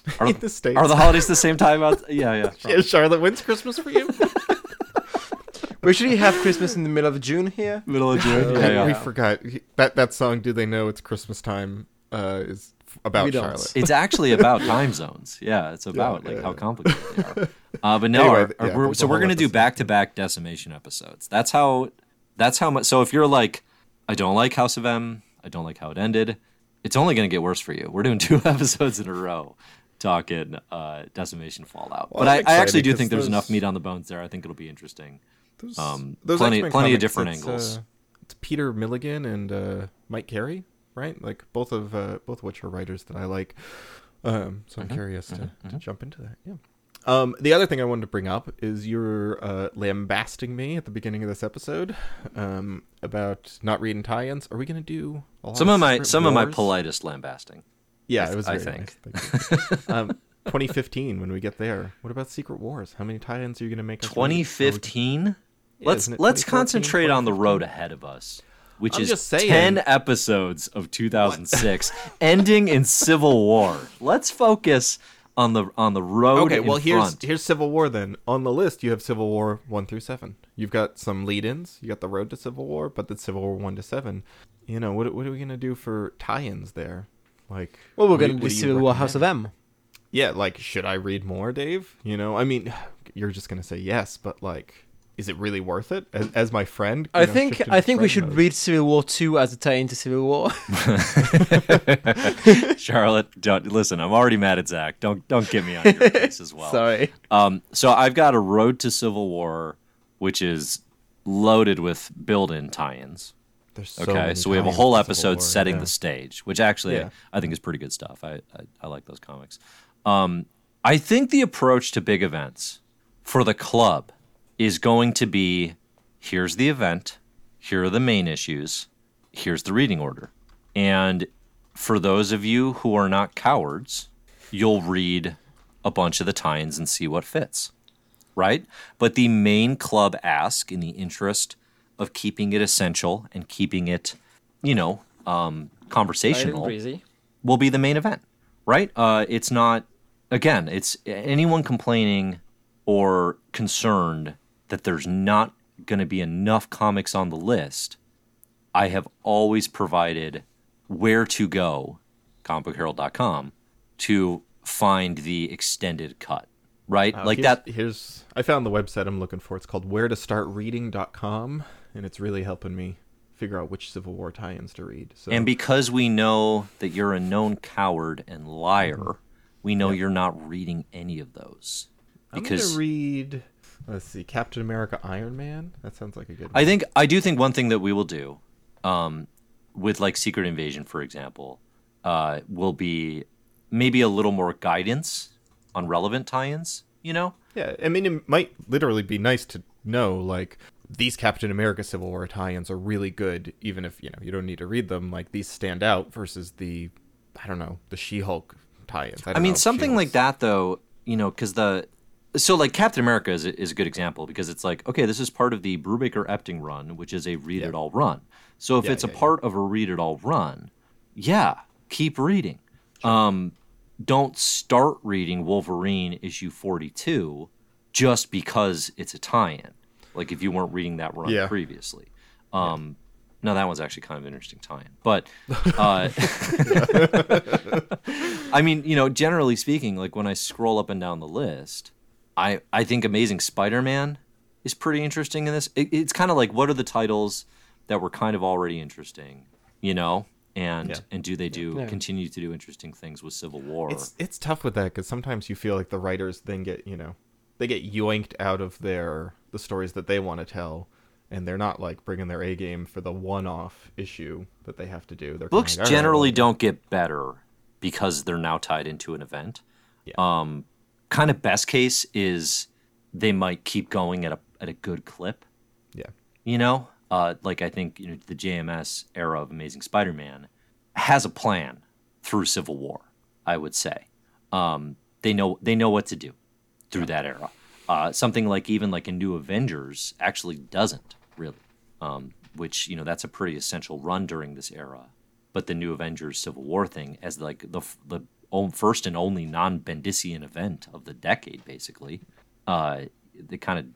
(laughs) are, In the States. are the holidays the same time? Out- yeah, yeah. (laughs) Yeah, Charlotte wins Christmas for you. (laughs) we usually have Christmas in the middle of June here. Middle of June. I- Yeah, yeah. We forgot that that song. Do they know it's Christmas time? Uh, is about We don't. Charlotte. It's actually about (laughs) time zones. Yeah, it's about like yeah, how yeah. complicated they are. (laughs) Uh, but no, Anyway, our- our- yeah, we're, so we're gonna do back to back decimation episodes. That's how. That's how much. So if you're like, I don't like House of M. I don't like how it ended. It's only gonna get worse for you. We're doing (laughs) two episodes in a row talking uh, decimation fallout. Well, but I, I'm actually do think there's those- enough meat on the bones there. I think it'll be interesting. Those, Um, those plenty- X-Men plenty of different it's, angles. uh, it's Peter Milligan and uh, Mike Carey, right? Like both of uh, both of which are writers that I like. Um, so I'm Mm-hmm, curious to, to jump into that. Yeah. Um, the other thing I wanted to bring up is you're uh, lambasting me at the beginning of this episode um, about not reading tie-ins. Are we going to do Some of my Secret some of my politest lambasting. Yeah, I it was. I think. Nice. (laughs) Um, 2015 when we get there. What about Secret Wars? How many tie-ins are you going to make? us read? Are we- 2015. Yeah, let's let's concentrate on the road ahead of us, which I'm is just saying. 10 episodes of 2006 (laughs) ending in civil war. Let's focus on the on the road Okay, in well here's front. here's Civil War then. On the list you have Civil War 1 through 7. You've got some lead-ins. You got the road to Civil War, but then Civil War 1 to 7. You know, what what are we going to do for tie-ins there? Like Well, we're what going to do do Civil War House of? M. Yeah, like should I read more, Dave? You know, I mean, (sighs) you're just going to say yes, but like is it really worth it? As, as my friend, I know, think I think we should mode. read Civil War 2 as a tie into Civil War. (laughs) Charlotte, don't listen. I'm already mad at Zach. Don't don't get me on your (laughs) case as well. Sorry. Um, so I've got a road to Civil War, which is loaded with build-in tie-ins. There's so Okay, many so we have a whole episode War, setting yeah. the stage, which actually Yeah. I think is pretty good stuff. I, I I like those comics. Um, I think the approach to big events for the club is going to be: here's the event, here are the main issues, here's the reading order, and for those of you who are not cowards, you'll read a bunch of the tie-ins and see what fits right? But the main club ask, in the interest of keeping it essential and keeping it, you know, um, conversational, will be the main event, right? Uh, it's not, again, it's anyone complaining or concerned that there's not going to be enough comics on the list. I have always provided where to go, comicbookherald.com, to find the extended cut, right? Uh, like here's- that. Here's I found the website I'm looking for. It's called where to start reading.com and it's really helping me figure out which Civil War tie-ins to read. So And because we know that you're a known coward and liar, Mm-hmm. we know you're not reading any of those. I'm Because read let's see, Captain America Iron Man. That sounds like a good I think I do think one thing that we will do, um, with like Secret Invasion, for example, uh, will be maybe a little more guidance on relevant tie-ins. You know, Yeah, I mean it might literally be nice to know like these Captain America Civil War tie-ins are really good even if, you know, you don't need to read them. Like these stand out versus the I don't know, the She-Hulk tie-ins. I don't mean know something like that though. You know, because the so like Captain America is a, is a good example because it's like okay, this is part of the Brubaker Epting run, which is a read it all run. So if Yeah, it's a yeah, yeah. part of a read it all run, yeah, keep reading. Um, don't start reading Wolverine issue forty two just because it's a tie-in. Like if you weren't reading that run Yeah. previously. Um, no, that one's actually kind of an interesting tie-in, but. Uh, (laughs) (laughs) I mean, you know, generally speaking, like when I scroll up and down the list, I I think Amazing Spider-Man is pretty interesting in this. It, it's kind of like what are the titles that were kind of already interesting, you know, and Yeah. and do they do Yeah. continue to do interesting things with Civil War? It's it's tough with that because sometimes you feel like the writers then get you know they get yoinked out of their the stories that they want to tell, and they're not like bringing their A game for the one-off issue that they have to do. They're kinda Books like, generally well, don't get better because they're now tied into an event. Yeah. Um, kind of best case is they might keep going at a at a good clip. Yeah, You know, uh, like I think you know the JMS era of Amazing Spider-Man has a plan through Civil War. I would say um, they know they know what to do through that era. Uh, something like even like a New Avengers actually doesn't really, um, which you know that's a pretty essential run during this era. But the New Avengers Civil War thing as like the the first and only non-Bendisian event of the decade, basically, uh, they kind of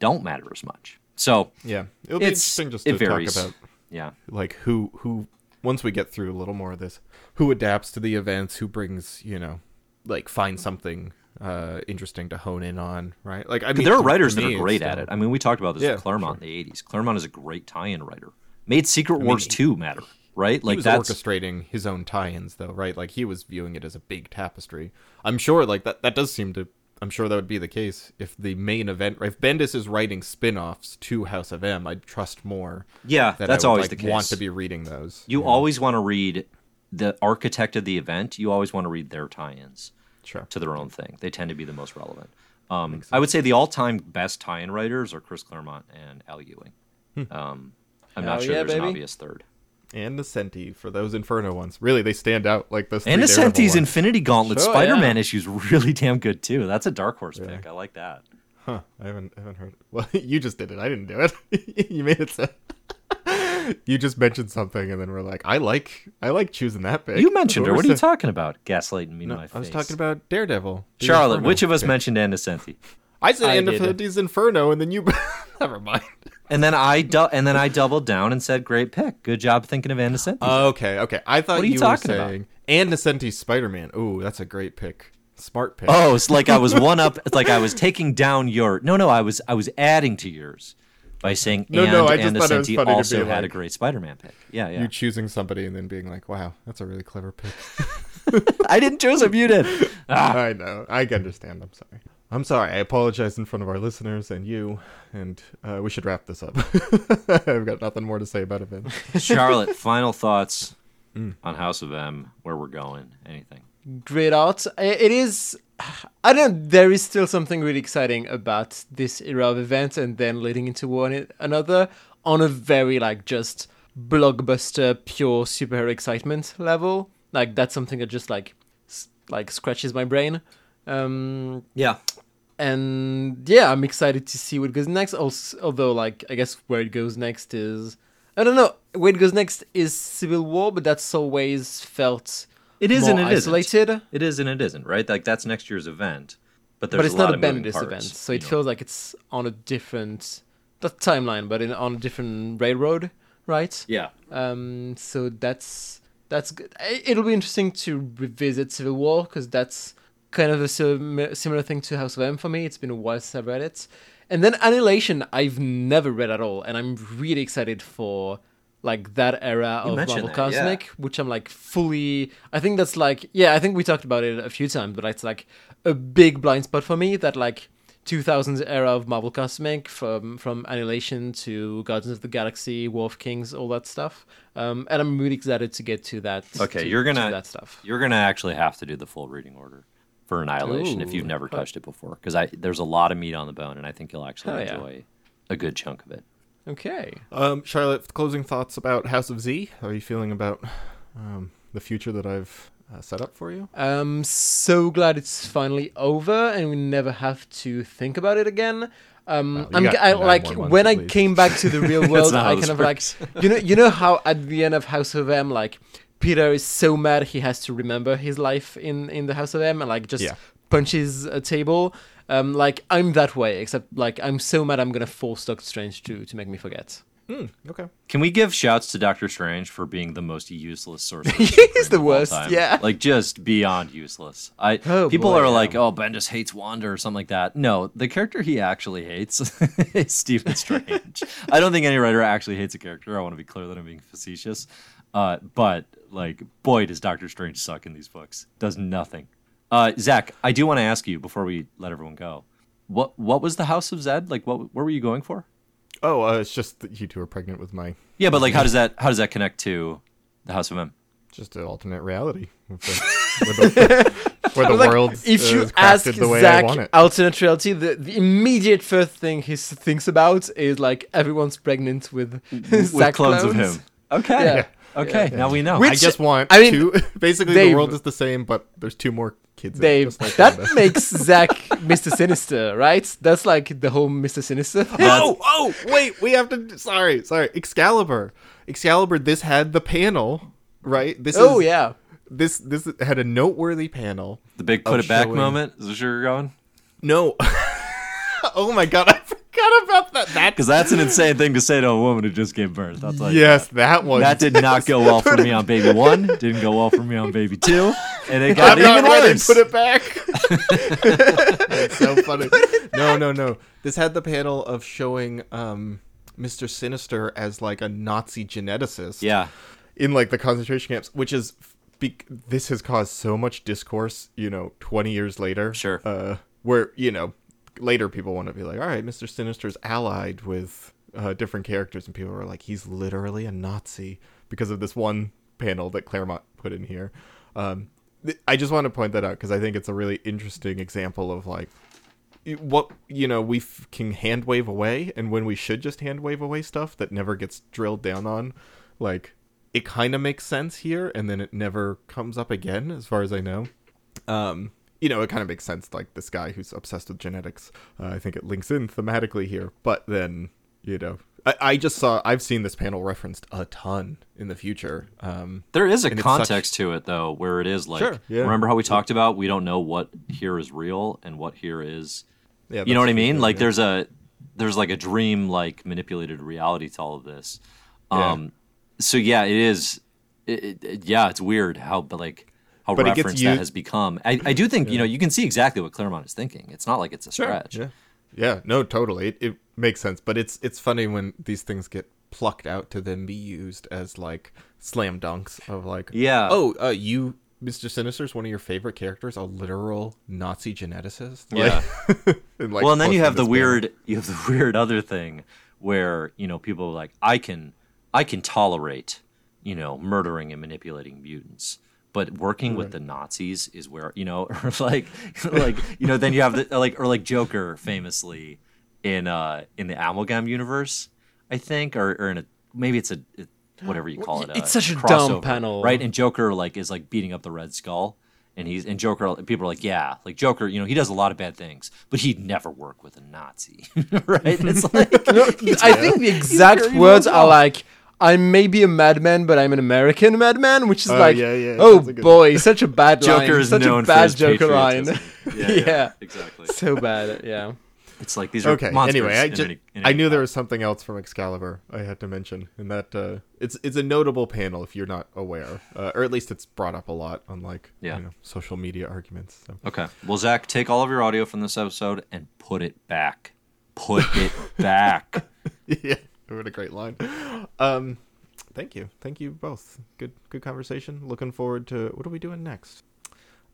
don't matter as much. So Yeah, it'll be It's- interesting just to talk about yeah, like who who once we get through a little more of this, who adapts to the events, who brings you know, like find something uh interesting to hone in on, right? Like I mean, there are writers that are great at it. I mean, we talked about this Yeah, with Claremont in the '80s. Claremont is a great tie-in writer. Made Secret Wars he- 2 matter, right? he Like was that's orchestrating his own tie-ins though right like he was viewing it as a big tapestry i'm sure like that that does seem to i'm sure that would be the case if the main event if bendis is writing spin-offs to house of m i'd trust more yeah, that that's I would, always like, the case. want to be reading those You always want to read the architect of the event. You always want to read their tie-ins sure to their own thing. They tend to be the most relevant. Um, I would say the all-time best tie-in writers are Chris Claremont and Al Ewing. Um, I'm not sure yeah, there's an obvious third. And Nocenti for those inferno ones really they stand out like those And three Daredevil Ascenti's ones. Infinity Gauntlet Sure, Spider-Man yeah. issue's really (laughs) damn good too. That's a dark horse pick. I like that. huh i haven't I haven't heard (laughs) well you just did it i didn't do it (laughs) you made it so you just mentioned something and then we're like i like i like choosing that pick You mentioned her. What What are you talking about? Gaslighting me No, to my face. I was talking about Daredevil. Charlotte. Inferno Which of us pick. mentioned Ann Nocenti? I said I End did. Inferno, and then you. (laughs) Never mind. And then I du- and then I doubled down and said, "Great pick. Good job thinking of Ann Nocenti." Okay, okay. I thought What are you you, talking were saying and Nocenti's Spider Man. Ooh, that's a great pick. Smart pick. oh, it's like I was (laughs) one up. It's like I was taking down your. No, no, I was I was adding to yours by saying No, and no, I just thought it was Ann Nocenti funny to also be had a great Spider-Man pick. Yeah, yeah. You choosing somebody and then being like, "Wow, that's a really clever pick." (laughs) I didn't choose him. You did. Ah. I know. I understand. I'm sorry. I'm sorry. I apologize in front of our listeners and you. And uh, we should wrap this up. (laughs) I've got nothing more to say about it. Ben. (laughs) Charlotte, final thoughts Mm. on House of M. Where we're going? Anything? great art. I- It is. I don't know. There is still something really exciting about this era of events, and then leading into one another on a very like just blockbuster, pure superhero excitement level. Like that's something that just like like scratches my brain. Um, Yeah. and yeah, I'm excited to see what goes next. Also, although like I guess where it goes next is I don't know where it goes next is Civil War, but that's always felt It is and it isn't. isolated. It is and it isn't, right? Like that's next year's event. But there's but it's a lot not a of Bendis parts, event, so it know. feels like it's on a different not timeline, but in on a different railroad, right? Yeah. Um, so that's that's good. It'll be interesting to revisit Civil War because that's kind of a sim- similar thing to House of M for me. It's been a while since I've read it, and then Annihilation I've never read at all, and I'm really excited for like that era You of mentioned Marvel that, yeah. Cosmic, which I'm like fully. I think that's like yeah, I think we talked about it a few times, but it's like a big blind spot for me that like 2000s era of Marvel Cosmic from from Annihilation to Guardians of the Galaxy, War of Kings, all that stuff. Um, and I'm really excited to get to that. Okay, to- you're to gonna that stuff. You're gonna actually have to do the full reading order for Annihilation if you've never touched it before, because I there's a lot of meat on the bone, and I think you'll actually Hell yeah. enjoy a good chunk of it. Okay. Um, Charlotte, closing thoughts about House of Z. How are you feeling about um, the future that I've uh, set up for you? I'm so glad it's finally over and we never have to think about it again. Um, Well, I'm, got I, like more months when I least. came back to the (laughs) real world, I kind of like you know you know how at the end of House of M, like Peter is so mad he has to remember his life in in the House of M and like just Yeah. punches a table. Um, like I'm that way, except like I'm so mad I'm gonna force Doctor Strange to to make me forget. Hmm, okay. Can we give shouts to Doctor Strange for being the most useless sorcerer? (laughs) He's the of all worst, time? yeah. like just beyond useless. I Oh, people boy, are yeah. like, oh, Bendis hates Wanda or something like that. No, the character he actually hates (laughs) is Stephen (laughs) Strange. I don't think any writer actually hates a character. I want to be clear that I'm being facetious. Uh, but like, boy, does Doctor Strange suck in these books. Does nothing. Uh, Zach, I do want to ask you before we let everyone go. What what was the House of Zed like? What where were you going for? Oh, uh, it's just that you two are pregnant with my Yeah, but like, how does that how does that connect to the House of M? just an alternate reality with the, with the, where the Like, world if you is ask crafted the way I want Zach it. alternate reality, the, the immediate first thing he thinks about is like everyone's pregnant with, with Zach clones, of him. Okay. Yeah. Okay. Now we know. Which- I just want I mean, two. (laughs) Basically, Dave- the world is the same, but there's two more kids. in it, Dave, like that Wanda. makes (laughs) Zach Mr. Sinister, right? That's like the whole Mr. Sinister (laughs) thing. Oh, oh, wait, we have to. Sorry, sorry. Excalibur, Excalibur. This had the panel, right? This. Oh, is, yeah. This this had a noteworthy panel. the big put it back showing- moment. Is this where you're going? No. oh my god, I forgot. forgot about that. That Because that's an insane thing to say to a woman who just gave birth. I'll tell you yes, that one. That did not go well for me on baby one. Didn't go well for me on baby two. And it got I'm not even ready. worse. Put it back. (laughs) That's so funny. No, no, no. This had the panel of showing um, Mr. Sinister as like a Nazi geneticist. Yeah. in like the concentration camps, which is be- this has caused so much discourse. You know, twenty years later, Sure. uh, where you know later people want to be like, all right, Mister Sinister's allied with uh, different characters, and people are like, he's literally a Nazi because of this one panel that Claremont put in here. Um, th- I just want to point that out because I think it's a really interesting example of like what you know we f- can hand wave away and when we should just hand wave away stuff that never gets drilled down on like it kind of makes sense here and then it never comes up again as far as i know um you know it kind of makes sense like this guy who's obsessed with genetics uh, i think it links in thematically here but then you know I, I just saw i've seen this panel referenced a ton in the future um There is a it's such- context to it though, where it is like Sure, yeah. remember how we talked about we don't know what here is real and what here is yeah you know what I mean? true, Like yeah. there's a there's like a dream like manipulated reality to all of this. Um so yeah, it is it- it- yeah, it's weird how but like how But referenced that has become. I, I do think, you know, you can see exactly what Claremont is thinking. It's not like it's a Sure, stretch. Yeah, yeah, no, totally. It, it makes sense, but it's it's funny when these things get plucked out to then be used as like slam dunks of like, Yeah. oh, uh, you, Mister Sinister is one of your favorite characters, a literal Nazi geneticist. Yeah. (laughs) And, like, well, and then you have the weird you have the (laughs) weird other thing where you know people are like I can I can tolerate you know murdering and manipulating mutants, but working with the Nazis is where you know (laughs) or like like you know then you have the like or like Joker famously in uh in the Amalgam universe I think or or in a maybe it's a it- whatever you call it It's such a dumb panel. right and Joker like is like beating up the Red Skull. And he's and Joker. People are like, yeah, like Joker. You know, he does a lot of bad things, but he'd never work with a Nazi, (laughs) right? It's (laughs) like, I think the exact words are like, "I'm maybe a madman, but I'm an American madman," which is Oh, like, yeah, yeah, oh that's a good- boy, such a bad line. Joker is such known a bad for his Joker line. Yeah, (laughs) yeah, Yeah. exactly. so bad. Yeah. It's like these are Okay. monsters. Anyway, I just any- in I knew there was something else from Excalibur I had to mention, and that uh, it's it's a notable panel if you're not aware, uh, or at least it's brought up a lot on like Yeah. you know, social media arguments. So. Okay. Well, Zack, take all of your audio from this episode and put it back. Put it back. (laughs) yeah, what a great line. Um, thank you, thank you both. Good, good conversation. Looking forward to what are we doing next?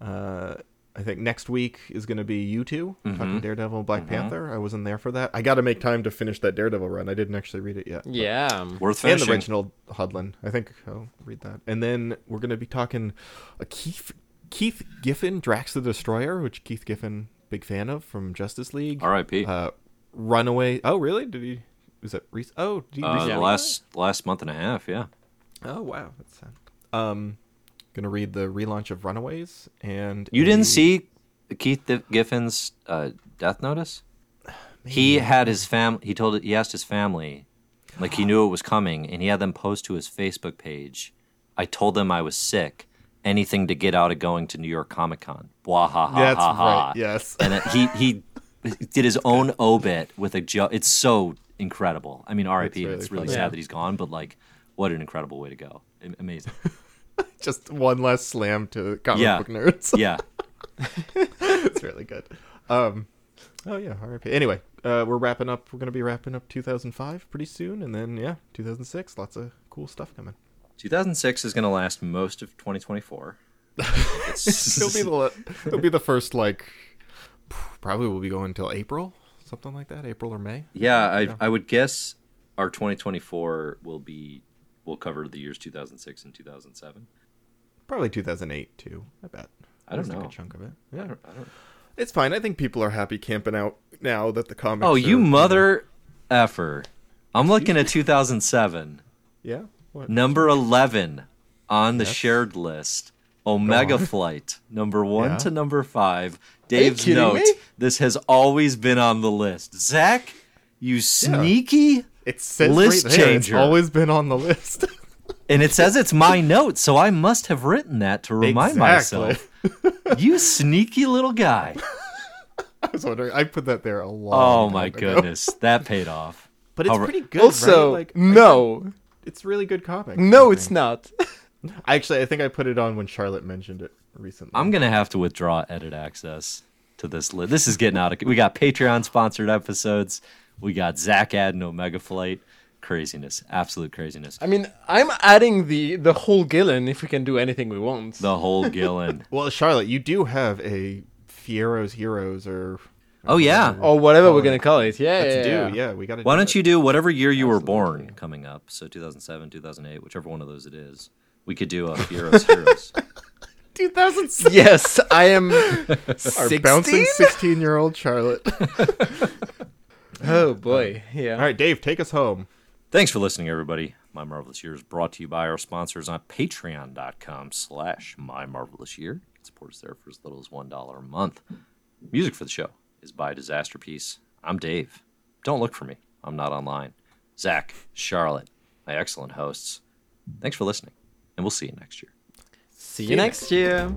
Uh, I think next week is going to be you 2 talking Daredevil, and Black Panther. I wasn't there for that. I got to make time to finish that Daredevil run. I didn't actually read it yet. Yeah. Worth and finishing. the Reginald Hudlin. I think I'll read that. And then we're going to be talking a Keith Keith Giffen Drax the Destroyer, which Keith Giffen big fan of from Justice League. R.I.P. Uh, Runaway. Oh, really? Did he? Was that? Re- oh, did he Uh, the last last month and a half. Yeah. Oh wow, that's sad. Um, gonna read the relaunch of Runaways and You a- didn't see Keith Giffen's uh, death notice? (sighs) He had his family. He told it. He asked his family, like he knew it was coming, and he had them post to his Facebook page. I told them I was sick. Anything to get out of going to New York Comic Con. Blah ha ha That's ha ha. right. Yes. and he he (laughs) did his own obit with a joke. It's so incredible. I mean, R.I.P. really It's really sad Yeah. that he's gone, but like, what an incredible way to go. Amazing. (laughs) Just one less slam to comic Yeah. book nerds. (laughs) Yeah. (laughs) it's really good. Um, oh yeah, RIP. Anyway, uh, we're wrapping up. We're gonna be wrapping up 2005 pretty soon, and then yeah, 2006. Lots of cool stuff coming. 2006 is going to last most of 2024. It'll be the it'll be the first like probably we'll be going until April, something like that, April or May. yeah, I I would guess our 2024 will be will cover the years 2006 and 2007. Probably 2008 too. I bet. I don't That's a know. good chunk of it. I Yeah, don't, I don't... it's fine. I think people are happy camping out now that the comics. Oh, you know- mother effer! I'm looking at 2007. Yeah. What? Number 11 on the Yes. shared list. Omega on. Flight, number one Yeah. to number five. Dave's note: me? This has always been on the list. Zack, you sneaky, It says List right changer. It's always been on the list. (laughs) and it says it's my note, so I must have written that to remind Exactly. myself. (laughs) You sneaky little guy. I was wondering. I put that there a lot. Oh time my ago. goodness, that paid off. But it's How- pretty good. also, right? like, no, think it's really good comic. no, it's not. (laughs) Actually, I think I put it on when Charlotte mentioned it recently. I'm gonna have to withdraw edit access to this list. This is getting out of. We got Patreon sponsored episodes. We got Zack adding Omega Flight. Craziness, absolute craziness. I mean, I'm adding the the whole Gillen if we can do anything we want. The whole Gillen. (laughs) Well, Charlotte, you do have a Fiero's Heroes or. Oh, yeah. or whatever we're gonna call it. Yeah, That's yeah, due. yeah. Yeah, we got. Why don't you do whatever year you were born coming up? So 2007, 2008, whichever one of those it is. We could do a Heroes Heroes. (laughs) 2006? Yes, I am (laughs) Our 16. bouncing 16 year old Charlotte. (laughs) Oh boy, um, yeah. All right, Dave, take us home. Thanks for listening, everybody. My Marvelous Year is brought to you by our sponsors on patreon.com slash My Marvelous Year. You can support us there for as little as $1 a month. Music for the show is by Disasterpeace. I'm Dave. Don't look for me. I'm not online. Zack, Charlotte, my excellent hosts. Thanks for listening, and we'll see you next year. See you next year.